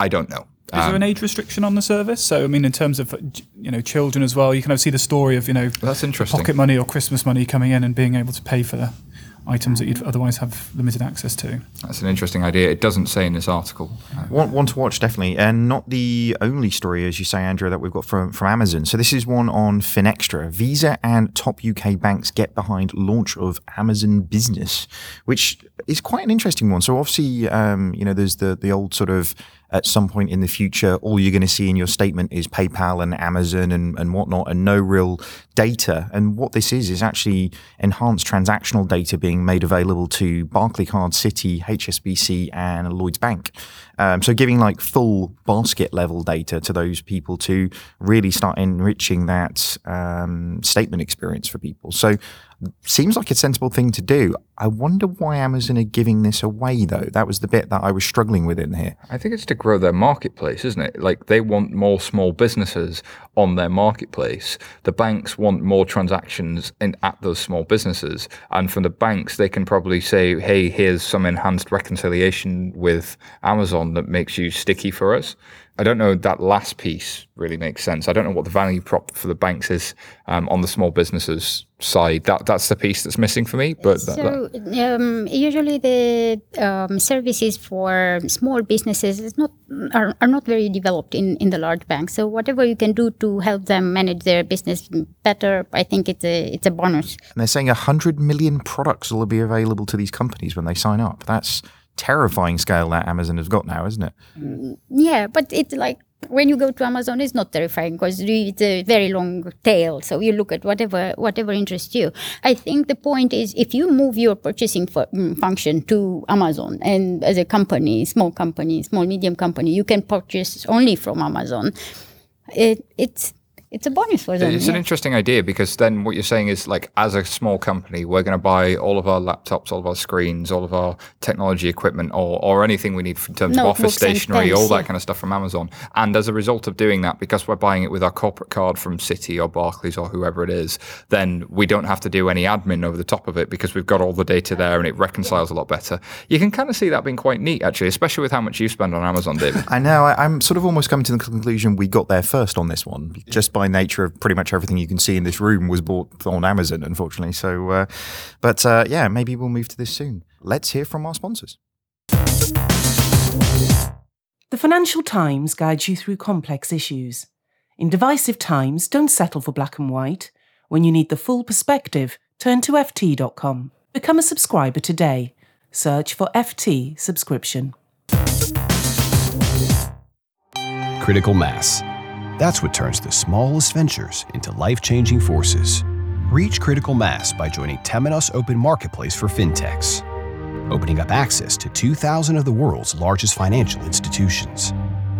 I don't know. Is um, there an age restriction on the service? So, I mean, in terms of you know children as well, you kind of see the story of you know that's interesting pocket money or Christmas money coming in and being able to pay for items that you'd otherwise have limited access to. That's an interesting idea. It doesn't say in this article. One, one to watch, definitely. And not the only story, as you say, Andrew, that we've got from, from Amazon. So this is one on FinExtra. Visa and top UK banks get behind launch of Amazon Business, which is quite an interesting one. So obviously, um, you know, there's the, the old sort of at some point in the future, all you're going to see in your statement is PayPal and Amazon and, and whatnot, and no real data. And what this is, is actually enhanced transactional data being made available to Barclaycard, Citi, HSBC, and Lloyds Bank. Um, so giving like full basket level data to those people to really start enriching that um, statement experience for people. So seems like a sensible thing to do. I wonder why Amazon are giving this away, though. That was the bit that I was struggling with in here. I think it's to grow their marketplace, isn't it? Like they want more small businesses on their marketplace. The banks want more transactions in, at those small businesses. And from the banks, they can probably say, hey, here's some enhanced reconciliation with Amazon that makes you sticky for us. I don't know that last piece really makes sense. I don't know what the value prop for the banks is um, on the small businesses side. That that's the piece that's missing for me. But so that, that. Um, usually the um, services for small businesses is not are, are not very developed in, in the large banks. So whatever you can do to help them manage their business better, I think it's a it's a bonus. And they're saying hundred million products will be available to these companies when they sign up. That's terrifying scale that Amazon has got now, isn't it? Yeah, but it's like when you go to Amazon, it's not terrifying because it's a very long tail. So you look at whatever whatever interests you. I think the point is if you move your purchasing fu- mm, function to Amazon, and as a company, small company, small medium company, you can purchase only from Amazon. It, it's it's a bonus for them. It's an interesting idea because then what you're saying is like as a small company, we're going to buy all of our laptops, all of our screens, all of our technology equipment, or, or anything we need in terms of office stationery, all that yeah. kind of stuff from Amazon. And as a result of doing that, because we're buying it with our corporate card from Citi or Barclays or whoever it is, then we don't have to do any admin over the top of it because we've got all the data there and it reconciles a lot better. You can kind of see that being quite neat, actually, especially with how much you spend on Amazon, David. I know. I, I'm sort of almost coming to the conclusion we got there first on this one, just by by nature of pretty much everything you can see in this room was bought on Amazon, unfortunately. So, uh, but uh, yeah, maybe we'll move to this soon. Let's hear from our sponsors. The Financial Times guides you through complex issues. In divisive times, don't settle for black and white. When you need the full perspective, turn to FT.com. Become a subscriber today. Search for FT subscription. Critical mass that's what turns the smallest ventures into life changing forces. Reach critical mass by joining Temenos Open Marketplace for fintechs, opening up access to 2,000 of the world's largest financial institutions.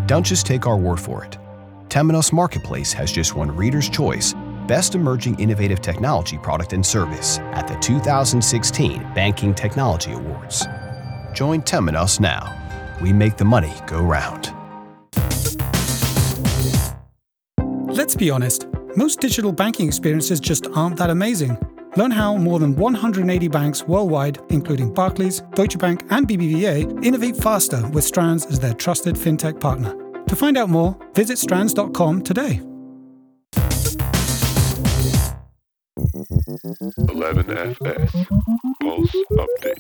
Don't just take our word for it. Temenos Marketplace has just won Reader's Choice Best Emerging Innovative Technology Product and Service at the 2016 Banking Technology Awards. Join Temenos now. We make the money go round. Let's be honest, most digital banking experiences just aren't that amazing. Learn how more than 180 banks worldwide, including Barclays, Deutsche Bank, and BBVA, innovate faster with Strands as their trusted fintech partner. To find out more, visit strands.com today. 11FS Pulse Update.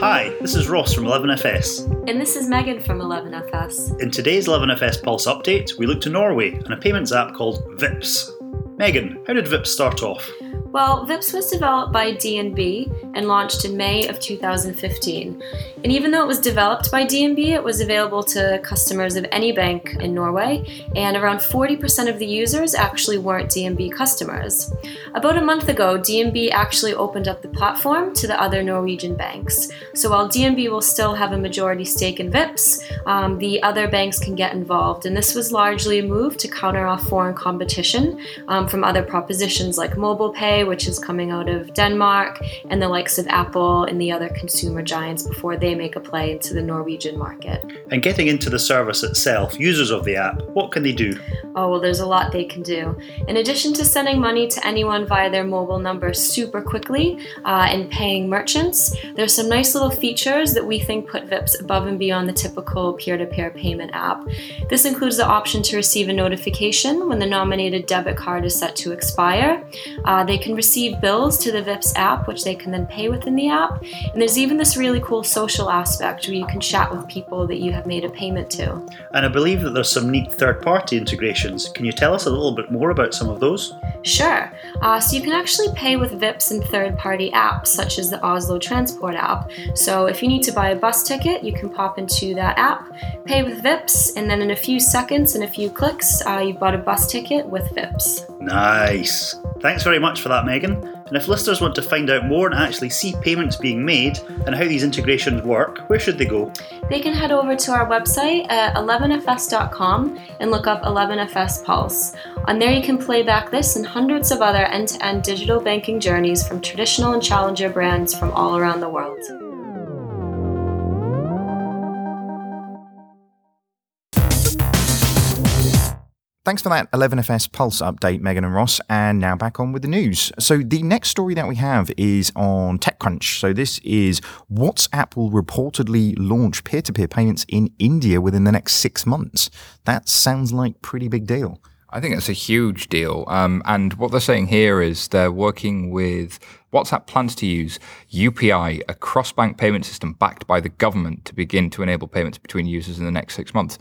Hi, this is Ross from 11FS. And this is Megan from 11FS. In today's 11FS Pulse update, we look to Norway and a payments app called Vipps. Megan, how did Vipps start off? Well, Vipps was developed by DNB and launched in May of 2015. And even though it was developed by DNB, it was available to customers of any bank in Norway, and around 40% of the users actually weren't DNB customers. About a month ago, DNB actually opened up the platform to the other Norwegian banks. So while DNB will still have a majority stake in Vipps, um, the other banks can get involved. And this was largely a move to counter off foreign competition um, from other propositions like mobile pay which is coming out of Denmark, and the likes of Apple and the other consumer giants before they make a play into the Norwegian market. And getting into the service itself, users of the app, what can they do? Oh, well, there's a lot they can do. In addition to sending money to anyone via their mobile number super quickly uh, and paying merchants, there's some nice little features that we think put Vipps above and beyond the typical peer to peer payment app. This includes the option to receive a notification when the nominated debit card is set to expire. Uh, they can can receive bills to the Vipps app, which they can then pay within the app. And there's even this really cool social aspect where you can chat with people that you have made a payment to. And I believe that there's some neat third party integrations. Can you tell us a little bit more about some of those? Sure. Uh, so you can actually pay with Vipps and third party apps, such as the Oslo Transport app. So if you need to buy a bus ticket, you can pop into that app, pay with Vipps, and then in a few seconds and a few clicks, uh, you've bought a bus ticket with Vipps. Nice. Thanks very much for that, Megan. And if listeners want to find out more and actually see payments being made and how these integrations work, where should they go? They can head over to our website at 11fs.com and look up 11fs Pulse. On there, you can play back this and hundreds of other end to end digital banking journeys from traditional and challenger brands from all around the world. Thanks for that 11FS Pulse update, Megan and Ross. And now back on with the news. So, the next story that we have is on TechCrunch. So, this is WhatsApp will reportedly launch peer to peer payments in India within the next six months. That sounds like pretty big deal. I think it's a huge deal. Um, and what they're saying here is they're working with WhatsApp plans to use UPI, a cross bank payment system backed by the government, to begin to enable payments between users in the next six months.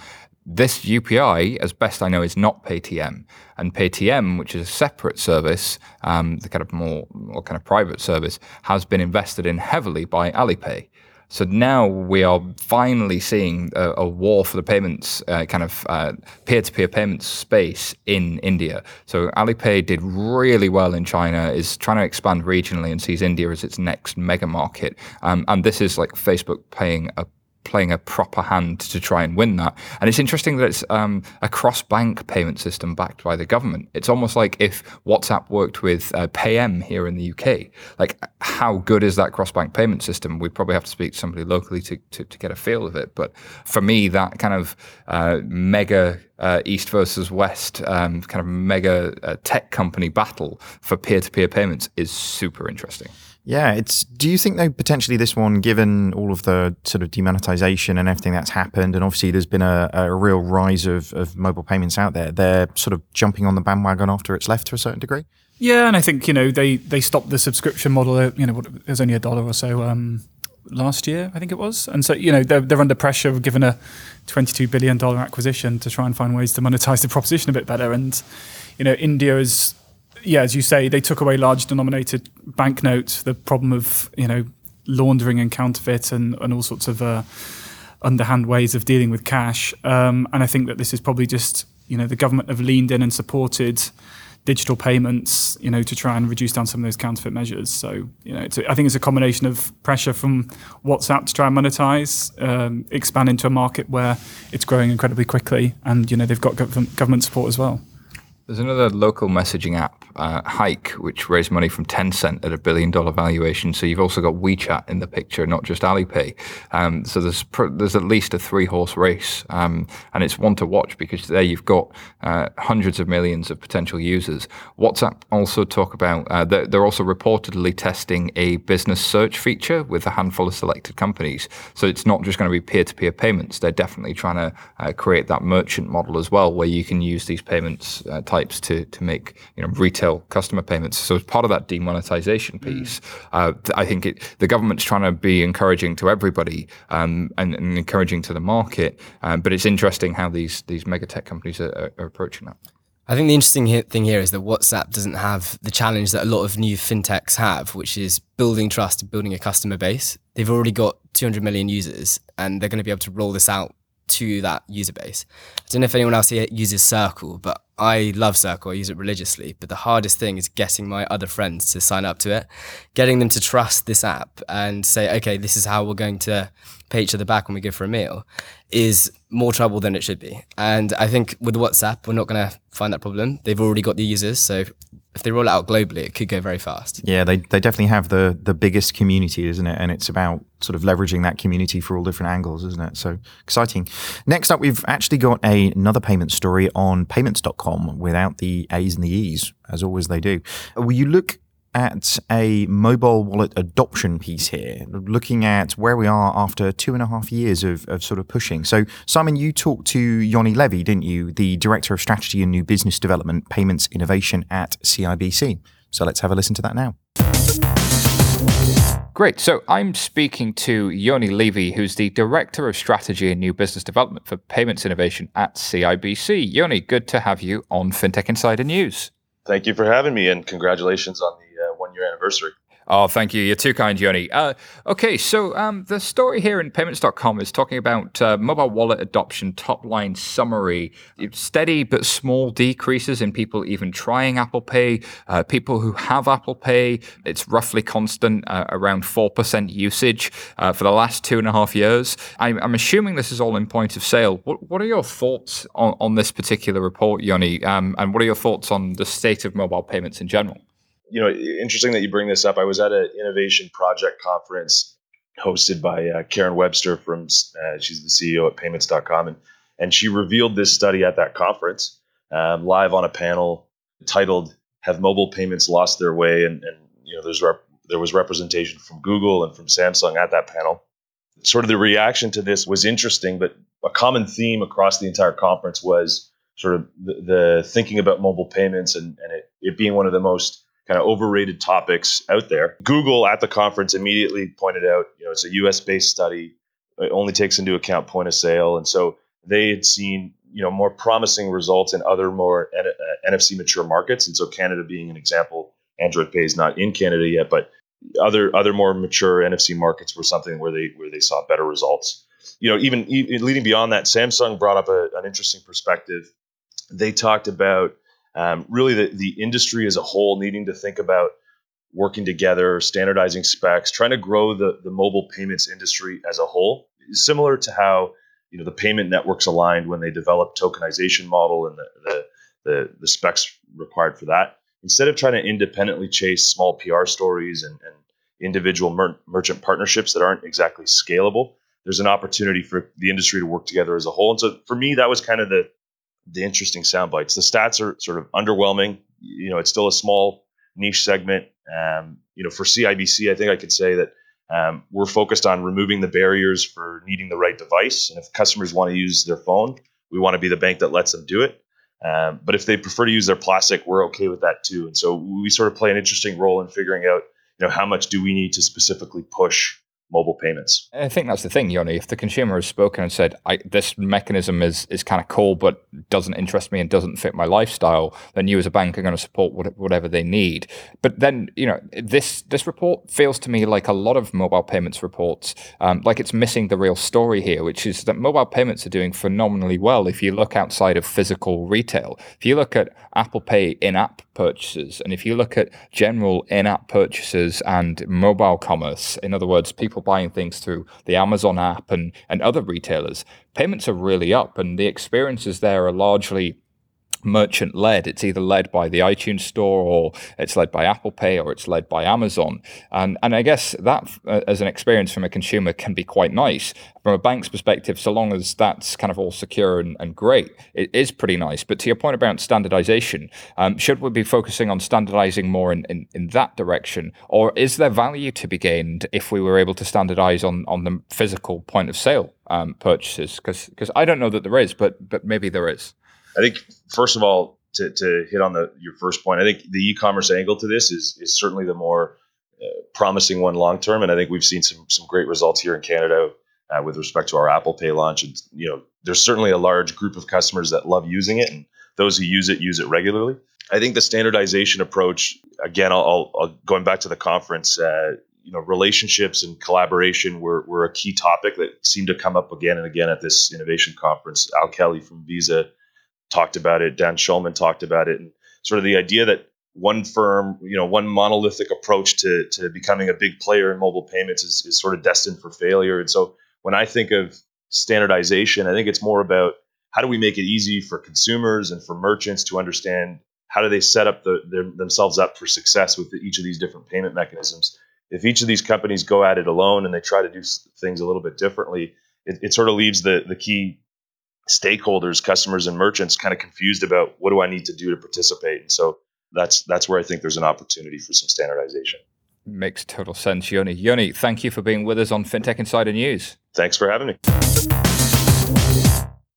This UPI, as best I know, is not Paytm. And Paytm, which is a separate service, um, the kind of more, more kind of private service, has been invested in heavily by Alipay. So now we are finally seeing a, a war for the payments, uh, kind of uh, peer-to-peer payments space in India. So Alipay did really well in China, is trying to expand regionally and sees India as its next mega market. Um, and this is like Facebook paying a playing a proper hand to try and win that. And it's interesting that it's um, a cross bank payment system backed by the government. It's almost like if WhatsApp worked with uh, PayM here in the UK. Like, how good is that cross bank payment system? We'd probably have to speak to somebody locally to, to, to get a feel of it. But for me, that kind of uh, mega uh, East versus West um, kind of mega uh, tech company battle for peer to peer payments is super interesting. Yeah, it's. Do you think though potentially this one, given all of the sort of demonetization and everything that's happened, and obviously there's been a, a real rise of, of mobile payments out there, they're sort of jumping on the bandwagon after it's left to a certain degree. Yeah, and I think you know they they stopped the subscription model. You know, it was only a dollar or so um, last year, I think it was, and so you know they're they're under pressure given a twenty two billion dollar acquisition to try and find ways to monetize the proposition a bit better. And you know, India is yeah, as you say, they took away large denominated banknotes. The problem of you know laundering and counterfeit and, and all sorts of uh, underhand ways of dealing with cash. Um, and I think that this is probably just you know the government have leaned in and supported digital payments, you know, to try and reduce down some of those counterfeit measures. So, you know, a, I think it's a combination of pressure from WhatsApp to try and monetize, um, expand into a market where it's growing incredibly quickly, and you know they've got government support as well. There's another local messaging app, uh, Hike, which raised money from Tencent at a billion dollar valuation. So you've also got WeChat in the picture, not just Alipay. Um, so there's pr- there's at least a three horse race, um, and it's one to watch because there you've got uh, hundreds of millions of potential users. WhatsApp also talk about uh, they're, they're also reportedly testing a business search feature with a handful of selected companies. So it's not just going to be peer to peer payments. They're definitely trying to uh, create that merchant model as well, where you can use these payments uh, types to to make you know retail customer payments. So as part of that demonetization mm. piece, uh, I think it, the government's trying to be encouraging to everybody um, and, and, encouraging to the market. Um, but it's interesting how these these mega tech companies are, are approaching that. I think the interesting thing here is that WhatsApp doesn't have the challenge that a lot of new fintechs have, which is building trust, building a customer base. They've already got 200 million users, and they're going to be able to roll this out to that user base. I don't know if anyone else here uses Circle, but I love Circle. I use it religiously. But the hardest thing is getting my other friends to sign up to it, getting them to trust this app and say, okay, this is how we're going to pay each other back when we go for a meal, is more trouble than it should be. And I think with WhatsApp, we're not going to find that problem. They've already got the users. So if they roll out globally, it could go very fast. Yeah, they, they definitely have the the biggest community, isn't it? And it's about sort of leveraging that community for all different angles, isn't it? So exciting. Next up, we've actually got a, another payment story on PYMNTS.com without the A's and the E's, as always they do. Will you look at a mobile wallet adoption piece here, looking at where we are after two and a half years of, of sort of pushing. So, Simon, you talked to Yoni Levy, didn't you, the Director of Strategy and New Business Development, Payments Innovation at CIBC. So, let's have a listen to that now. Great. So I'm speaking to Yoni Levy, who's the Director of Strategy and New Business Development for Payments Innovation at CIBC. Yoni, good to have you on FinTech Insider News. Thank you for having me, and congratulations on the one anniversary. Oh, thank you. You're too kind, Yoni. Uh, okay, so um, the story here in PYMNTS.com is talking about uh, mobile wallet adoption top line summary. Steady but small decreases in people even trying Apple Pay. Uh, people who have Apple Pay, it's roughly constant, uh, around 4% usage uh, for the last two and a half years. I'm, I'm, assuming this is all in point of sale. What, what are your thoughts on, on this particular report, Yoni? Um, and what are your thoughts on the state of mobile payments in general? You know, interesting that you bring this up. I was at an innovation project conference hosted by uh, Karen Webster from uh, she's the CEO at PYMNTS.com, and and she revealed this study at that conference um, live on a panel titled "Have Mobile Payments Lost Their Way?" and and you know there's rep- there was representation from Google and from Samsung at that panel. Sort of the reaction to this was interesting, but a common theme across the entire conference was sort of the, the thinking about mobile payments and, and it, it being one of the most kind of overrated topics out there. Google at the conference immediately pointed out, you know, it's a US based study. It only takes into account point of sale. And so they had seen, you know, more promising results in other more N- uh, NFC mature markets. And so Canada being an example, Android Pay is not in Canada yet, but other other more mature NFC markets were something where they where they saw better results. You know, even, even leading beyond that, Samsung brought up a, an interesting perspective. They talked about um, really the, the industry as a whole needing to think about working together, standardizing specs, trying to grow the, the mobile payments industry as a whole, similar to how you know the payment networks aligned when they developed tokenization model and the, the, the, the specs required for that. Instead of trying to independently chase small PR stories and, and individual mer- merchant partnerships that aren't exactly scalable, there's an opportunity for the industry to work together as a whole. And so for me, that was kind of the the interesting sound bites. The stats are sort of underwhelming. You know, it's still a small niche segment. Um, you know, for CIBC, I think I could say that um, we're focused on removing the barriers for needing the right device. And if customers want to use their phone, we want to be the bank that lets them do it. Um, but if they prefer to use their plastic, we're okay with that too. And so we sort of play an interesting role in figuring out, you know, how much do we need to specifically push mobile payments. I think that's the thing, Yoni. If the consumer has spoken and said, "This mechanism is is kind of cool, but doesn't interest me and doesn't fit my lifestyle," then you as a bank are going to support whatever they need. But then, you know, this this report feels to me like a lot of mobile payments reports, um, like it's missing the real story here, which is that mobile payments are doing phenomenally well. If you look outside of physical retail, if you look at Apple Pay in-app purchases, and if you look at general in-app purchases and mobile commerce, in other words, people buying things through the Amazon app and, and other retailers, payments are really up, and the experiences there are largely merchant led. It's either led by the iTunes store or it's led by Apple Pay or it's led by Amazon. And and I guess that uh, as an experience from a consumer can be quite nice. From a bank's perspective, so long as that's kind of all secure and, and great, it is pretty nice. But to your point about standardization, um, should we be focusing on standardizing more in, in, in that direction? Or is there value to be gained if we were able to standardize on, on the physical point of sale um, purchases? Because I don't know that there is, but but maybe there is. I think first of all, to, to hit on the your first point, I think the e-commerce angle to this is is certainly the more uh, promising one long term, and I think we've seen some some great results here in Canada uh, with respect to our Apple Pay launch. And you know, there's certainly a large group of customers that love using it, and those who use it use it regularly. I think the standardization approach, again, I'll, I'll going back to the conference. Uh, you know, relationships and collaboration were, were a key topic that seemed to come up again and again at this innovation conference. Al Kelly from Visa talked about it. Dan Schulman talked about it, and sort of the idea that one firm, you know, one monolithic approach to to becoming a big player in mobile payments is, is sort of destined for failure. And so when I think of standardization, I think it's more about how do we make it easy for consumers and for merchants to understand how do they set up the, their, themselves up for success with each of these different payment mechanisms. If each of these companies go at it alone and they try to do things a little bit differently, it, it sort of leaves the the key stakeholders, customers, and merchants kind of confused about what do I need to do to participate. And so that's that's where I think there's an opportunity for some standardization. Makes total sense, Yoni. Yoni, thank you for being with us on FinTech Insider News. Thanks for having me.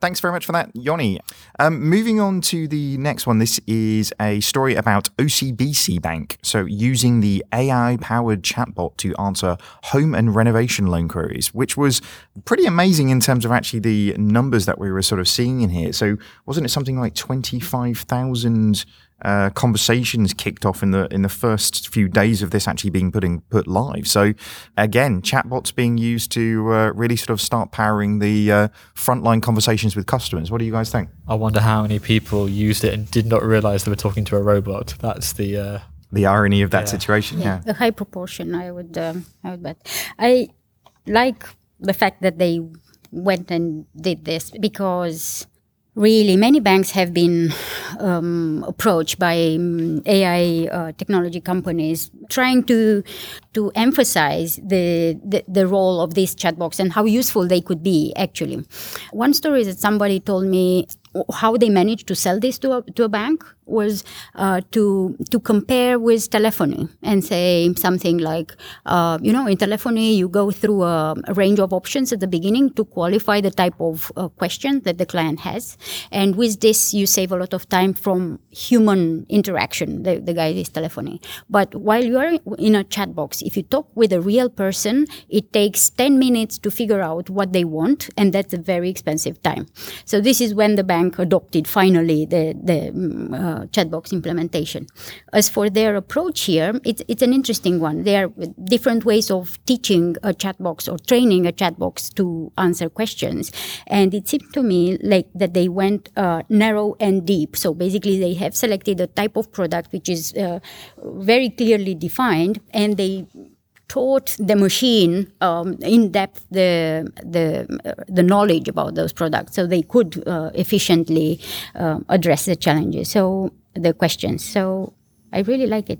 Thanks very much for that, Yoni. Um, moving on to the next one. This is a story about OCBC Bank. So, using the AI powered chatbot to answer home and renovation loan queries, which was pretty amazing in terms of actually the numbers that we were sort of seeing in here. So, wasn't it something like 25,000 uh, conversations kicked off in the in the first few days of this actually being put in, put live. So again, chatbots being used to uh, really sort of start powering the uh, frontline conversations with customers. What do you guys think? I wonder how many people used it and did not realize they were talking to a robot. That's the uh, the irony of that yeah. situation. Yeah. yeah. a high proportion. I would um, I would bet. I like the fact that they went and did this because really many banks have been um, approached by um, AI uh, technology companies trying to to emphasize the, the, the role of these chatbots and how useful they could be actually. One story is that somebody told me how they managed to sell this to a, to a bank was uh, to to compare with telephony and say something like, uh, you know, in telephony you go through a, a, range of options at the beginning to qualify the type of uh, question that the client has, and with this you save a lot of time from human interaction. The, the guy is telephony, but while you are in a chat box, if you talk with a real person, it takes ten minutes to figure out what they want, and that's a very expensive time. So this is when the bank adopted finally the the mm, uh, chatbox implementation. As for their approach here, it's, it's an interesting one. There are different ways of teaching a chatbox or training a chatbox to answer questions. And it seemed to me like that they went uh, narrow and deep. So basically, they have selected a type of product which is uh, very clearly defined and they taught the machine um, in depth the the uh, the knowledge about those products, so they could uh, efficiently uh, address the challenges. So the questions. So I really like it.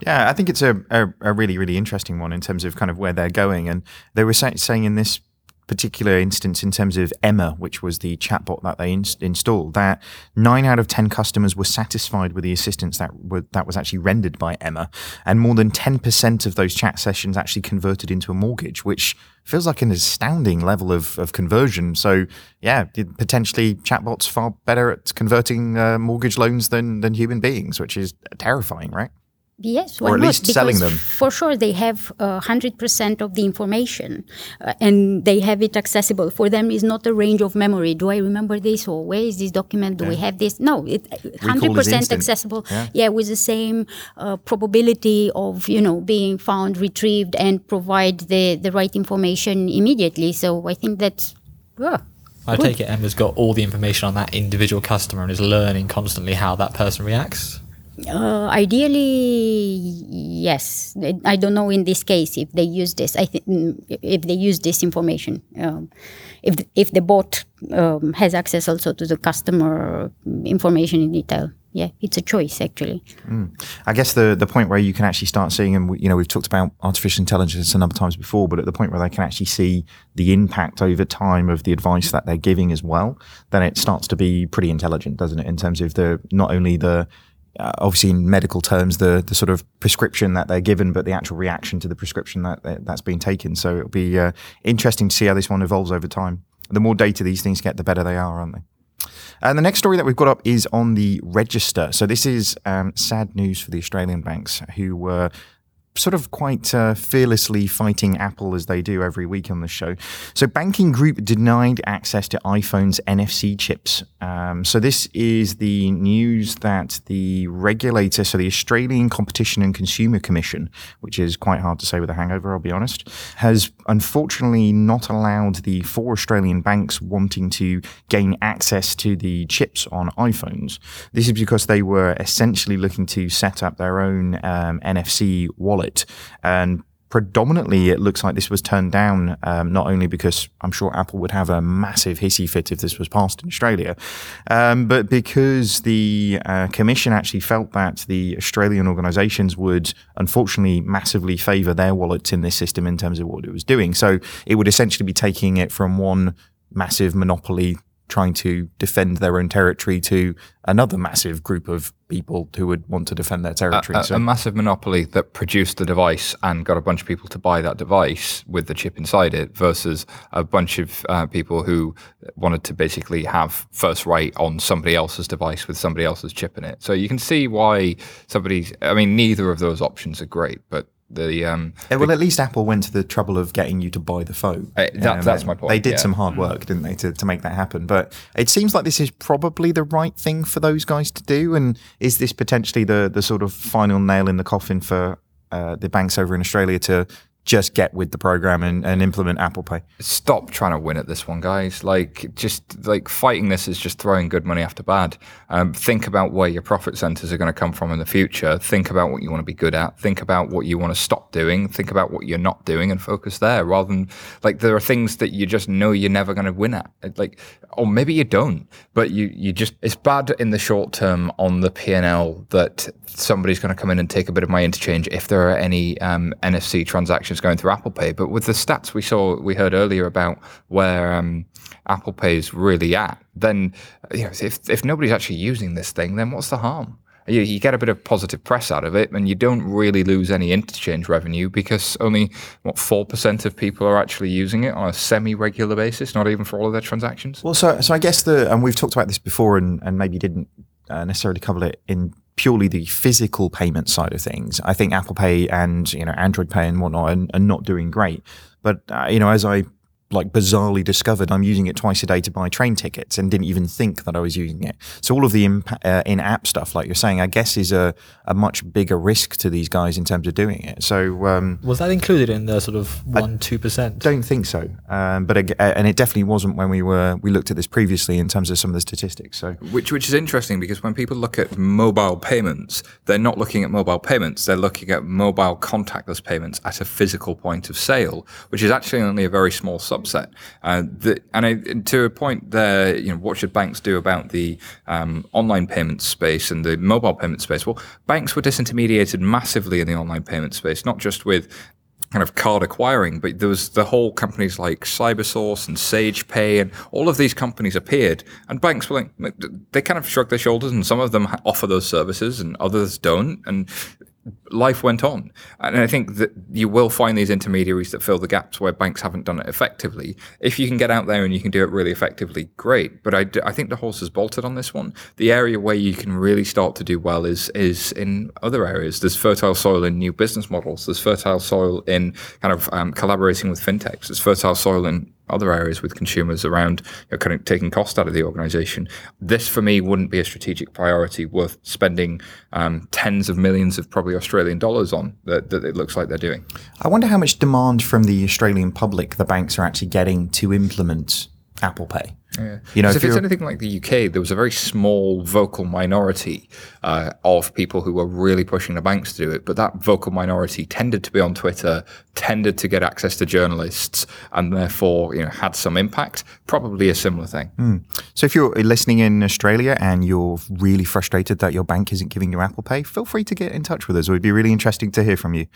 Yeah, I think it's a, a, a, really, really interesting one in terms of kind of where they're going. And they were say, saying in this particular instance in terms of Emma, which was the chatbot that they in- installed, that nine out of 10 customers were satisfied with the assistance that, were, that was actually rendered by Emma. And more than 10% of those chat sessions actually converted into a mortgage, which feels like an astounding level of, of conversion. So, yeah, potentially chatbots far better at converting uh, mortgage loans than, than human beings, which is terrifying, right? Yes, or at least because selling them. For sure, they have hundred uh, percent of the information, uh, and they have it accessible. For them, is not a range of memory. Do I remember this, or where is this document? Do yeah. we have this? No, it hundred percent accessible. Yeah. yeah. with the same uh, probability of you know being found, retrieved, and provide the the right information immediately. So I think that's. Uh, I good. take it Emma's got all the information on that individual customer and is learning constantly how that person reacts. Uh, ideally, yes. I don't know in this case if they use this. I think mm, if they use this information, um, if if the bot um, has access also to the customer information in detail. Yeah, it's a choice actually. Mm. I guess the the point where you can actually start seeing, and you know, we've talked about artificial intelligence a number of times before, but at the point where they can actually see the impact over time of the advice that they're giving as well, then it starts to be pretty intelligent, doesn't it? In terms of the not only the uh, obviously in medical terms the the sort of prescription that they're given, but the actual reaction to the prescription that that's being taken. So it'll be uh, interesting to see how this one evolves over time. The more data these things get, the better they are, aren't they? And the next story that we've got up is on the register. So this is um, sad news for the Australian banks who were sort of quite uh, fearlessly fighting Apple as they do every week on the show. So, Banking Group denied access to iPhone's NFC chips. Um, so, this is the news that the regulator, so the Australian Competition and Consumer Commission, which is quite hard to say with a hangover, I'll be honest, has unfortunately not allowed the four Australian banks wanting to gain access to the chips on iPhones. This is because they were essentially looking to set up their own um, NFC wallet wallet. And predominantly, it looks like this was turned down, um, not only because I'm sure Apple would have a massive hissy fit if this was passed in Australia, um, but because the uh, Commission actually felt that the Australian organizations would unfortunately massively favor their wallets in this system in terms of what it was doing. So it would essentially be taking it from one massive monopoly trying to defend their own territory to another massive group of people who would want to defend their territory. A, a, so. a, massive monopoly that produced the device and got a bunch of people to buy that device with the chip inside it versus a bunch of uh, people who wanted to basically have first right on somebody else's device with somebody else's chip in it. So you can see why somebody, I mean, neither of those options are great, but the um yeah, well the, at least apple went to the trouble of getting you to buy the phone. Uh, that, um, that's my point they did yeah. some hard work didn't they to, to make that happen? But it seems like this is probably the right thing for those guys to do. And is this potentially the the sort of final nail in the coffin for uh, the banks over in australia to just get with the program and, and implement Apple Pay. Stop trying to win at this one, guys. Like, just like fighting this is just throwing good money after bad. Um, think about where your profit centers are going to come from in the future. Think about what you want to be good at. Think about what you want to stop doing. Think about what you're not doing and focus there rather than like there are things that you just know you're never going to win at. Like, or maybe you don't, but you, you just, it's bad in the short term on the P&L that somebody's going to come in and take a bit of my interchange if there are any um, NFC transactions going through Apple Pay. But with the stats we saw, we heard earlier about where um, Apple Pay is really at, then you know, if if nobody's actually using this thing, then what's the harm? You, you, get a bit of positive press out of it, and you don't really lose any interchange revenue because only what four percent of people are actually using it on a semi-regular basis, not even for all of their transactions. Well, so so I guess the and we've talked about this before, and and maybe didn't uh, necessarily cover it in purely the physical payment side of things. I think Apple Pay and you know Android Pay and whatnot are, are not doing great. But uh, you know, as I like bizarrely discovered I'm using it twice a day to buy train tickets and didn't even think that I was using it. So all of the impa- uh, in-app stuff, like you're saying, I guess is a, a much bigger risk to these guys in terms of doing it. So um, Was that included in the sort of one two percent? don't think so, um, but ag- uh, and it definitely wasn't when we were we looked at this previously in terms of some of the statistics. So Which which is interesting because when people look at mobile payments, they're not looking at mobile payments. They're looking at mobile contactless payments at a physical point of sale, which is actually only a very small subset. Uh, the, and I, to a point there, you know, what should banks do about the um, online payment space and the mobile payment space? Well, banks were disintermediated massively in the online payment space, not just with kind of card acquiring, but there was the whole companies like Cybersource and Sage Pay and all of these companies appeared, and banks were like they kind of shrugged their shoulders, and some of them offer those services and others don't, and life went on. And I think that you will find these intermediaries that fill the gaps where banks haven't done it effectively. If you can get out there and you can do it really effectively, great. But I I think the horse has bolted on this one. The area where you can really start to do well is is in other areas. There's fertile soil in new business models. There's fertile soil in kind of um, collaborating with fintechs. There's fertile soil in other areas with consumers around you know, kind of taking cost out of the organization. This, for me, wouldn't be a strategic priority worth spending um, tens of millions of probably Australian dollars on that, that it looks like they're doing. I wonder how much demand from the Australian public the banks are actually getting to implement Apple Pay. Yeah. You know, if if it's anything like the UK, there was a very small vocal minority uh, of people who were really pushing the banks to do it. But that vocal minority tended to be on Twitter, tended to get access to journalists, and therefore, you know, had some impact. Probably a similar thing. Hmm. So if you're listening in Australia and you're really frustrated that your bank isn't giving you Apple Pay, feel free to get in touch with us. It would be really interesting to hear from you.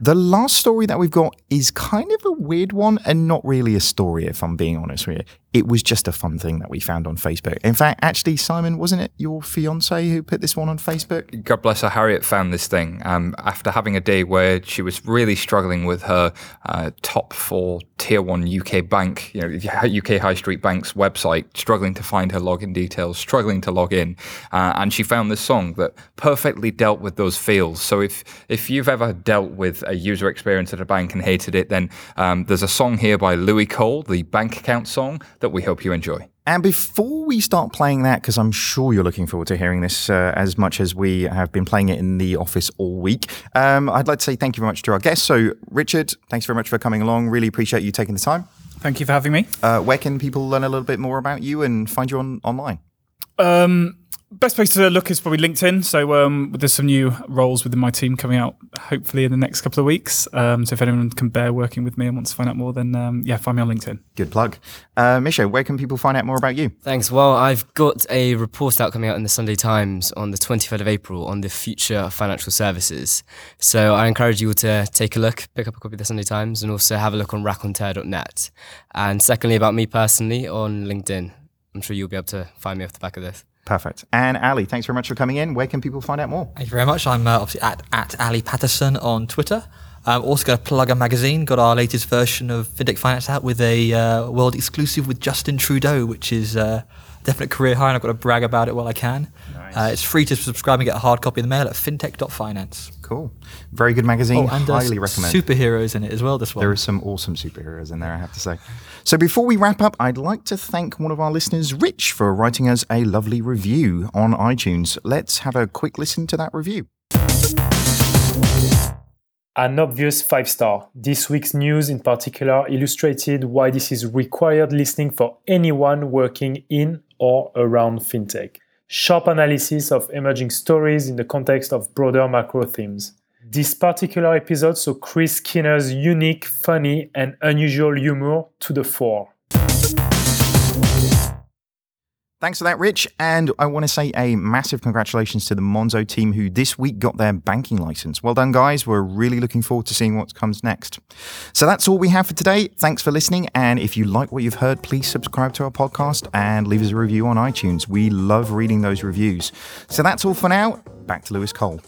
The last story that we've got is kind of a weird one and not really a story, if I'm being honest with you. It was just a fun thing that we found on Facebook. In fact, actually, Simon, wasn't it your fiance who put this one on Facebook? God bless her, Harriet found this thing um, after having a day where she was really struggling with her uh, top four tier one UK bank, you know, UK High Street Bank's website, struggling to find her login details, struggling to log in, uh, and she found this song that perfectly dealt with those feels. So if if you've ever dealt with a user experience at a bank and hated it, then um, there's a song here by Louis Cole, the bank account song, that we hope you enjoy. And before we start playing that, because I'm sure you're looking forward to hearing this uh, as much as we have been playing it in the office all week, um, I'd like to say thank you very much to our guests. So, Richard, thanks very much for coming along. Really appreciate you taking the time. Thank you for having me. Uh, where can people learn a little bit more about you and find you on online? Um, best place to look is probably LinkedIn. So um, there's some new roles within my team coming out hopefully in the next couple of weeks. Um, so if anyone can bear working with me and wants to find out more, then um, yeah, find me on LinkedIn. Good plug. Uh, Misha, where can people find out more about you? Thanks. Well, I've got a report out coming out in the Sunday Times on the 23rd of April on the future of financial services. So I encourage you all to take a look, pick up a copy of the Sunday Times, and also have a look on raconteur.net. And secondly, about me personally on LinkedIn. I'm sure you'll be able to find me off the back of this. Perfect. And Ali, thanks very much for coming in. Where can people find out more? Thank you very much. I'm uh, obviously at, at Ali Paterson on Twitter. I'm also going to plug a magazine. Got our latest version of FinTech Finance out with a uh, world exclusive with Justin Trudeau, which is uh, definite career high, and I've got to brag about it while I can. Uh, it's free to subscribe and get a hard copy in the mail at fintech.finance. Cool. Very good magazine. Oh, and Highly recommend. superheroes in it as well, this one. There are some awesome superheroes in there, I have to say. So before we wrap up, I'd like to thank one of our listeners, Rich, for writing us a lovely review on iTunes. Let's have a quick listen to that review. An obvious five star. This week's news in particular illustrated why this is required listening for anyone working in or around fintech. Sharp analysis of emerging stories in the context of broader macro themes. This particular episode saw Chris Skinner's unique, funny, and unusual humor to the fore. Thanks for that, Rich. And I want to say a massive congratulations to the Monzo team who this week got their banking license. Well done, guys. We're really looking forward to seeing what comes next. So that's all we have for today. Thanks for listening. And if you like what you've heard, please subscribe to our podcast and leave us a review on iTunes. We love reading those reviews. So that's all for now. Back to Louis Cole.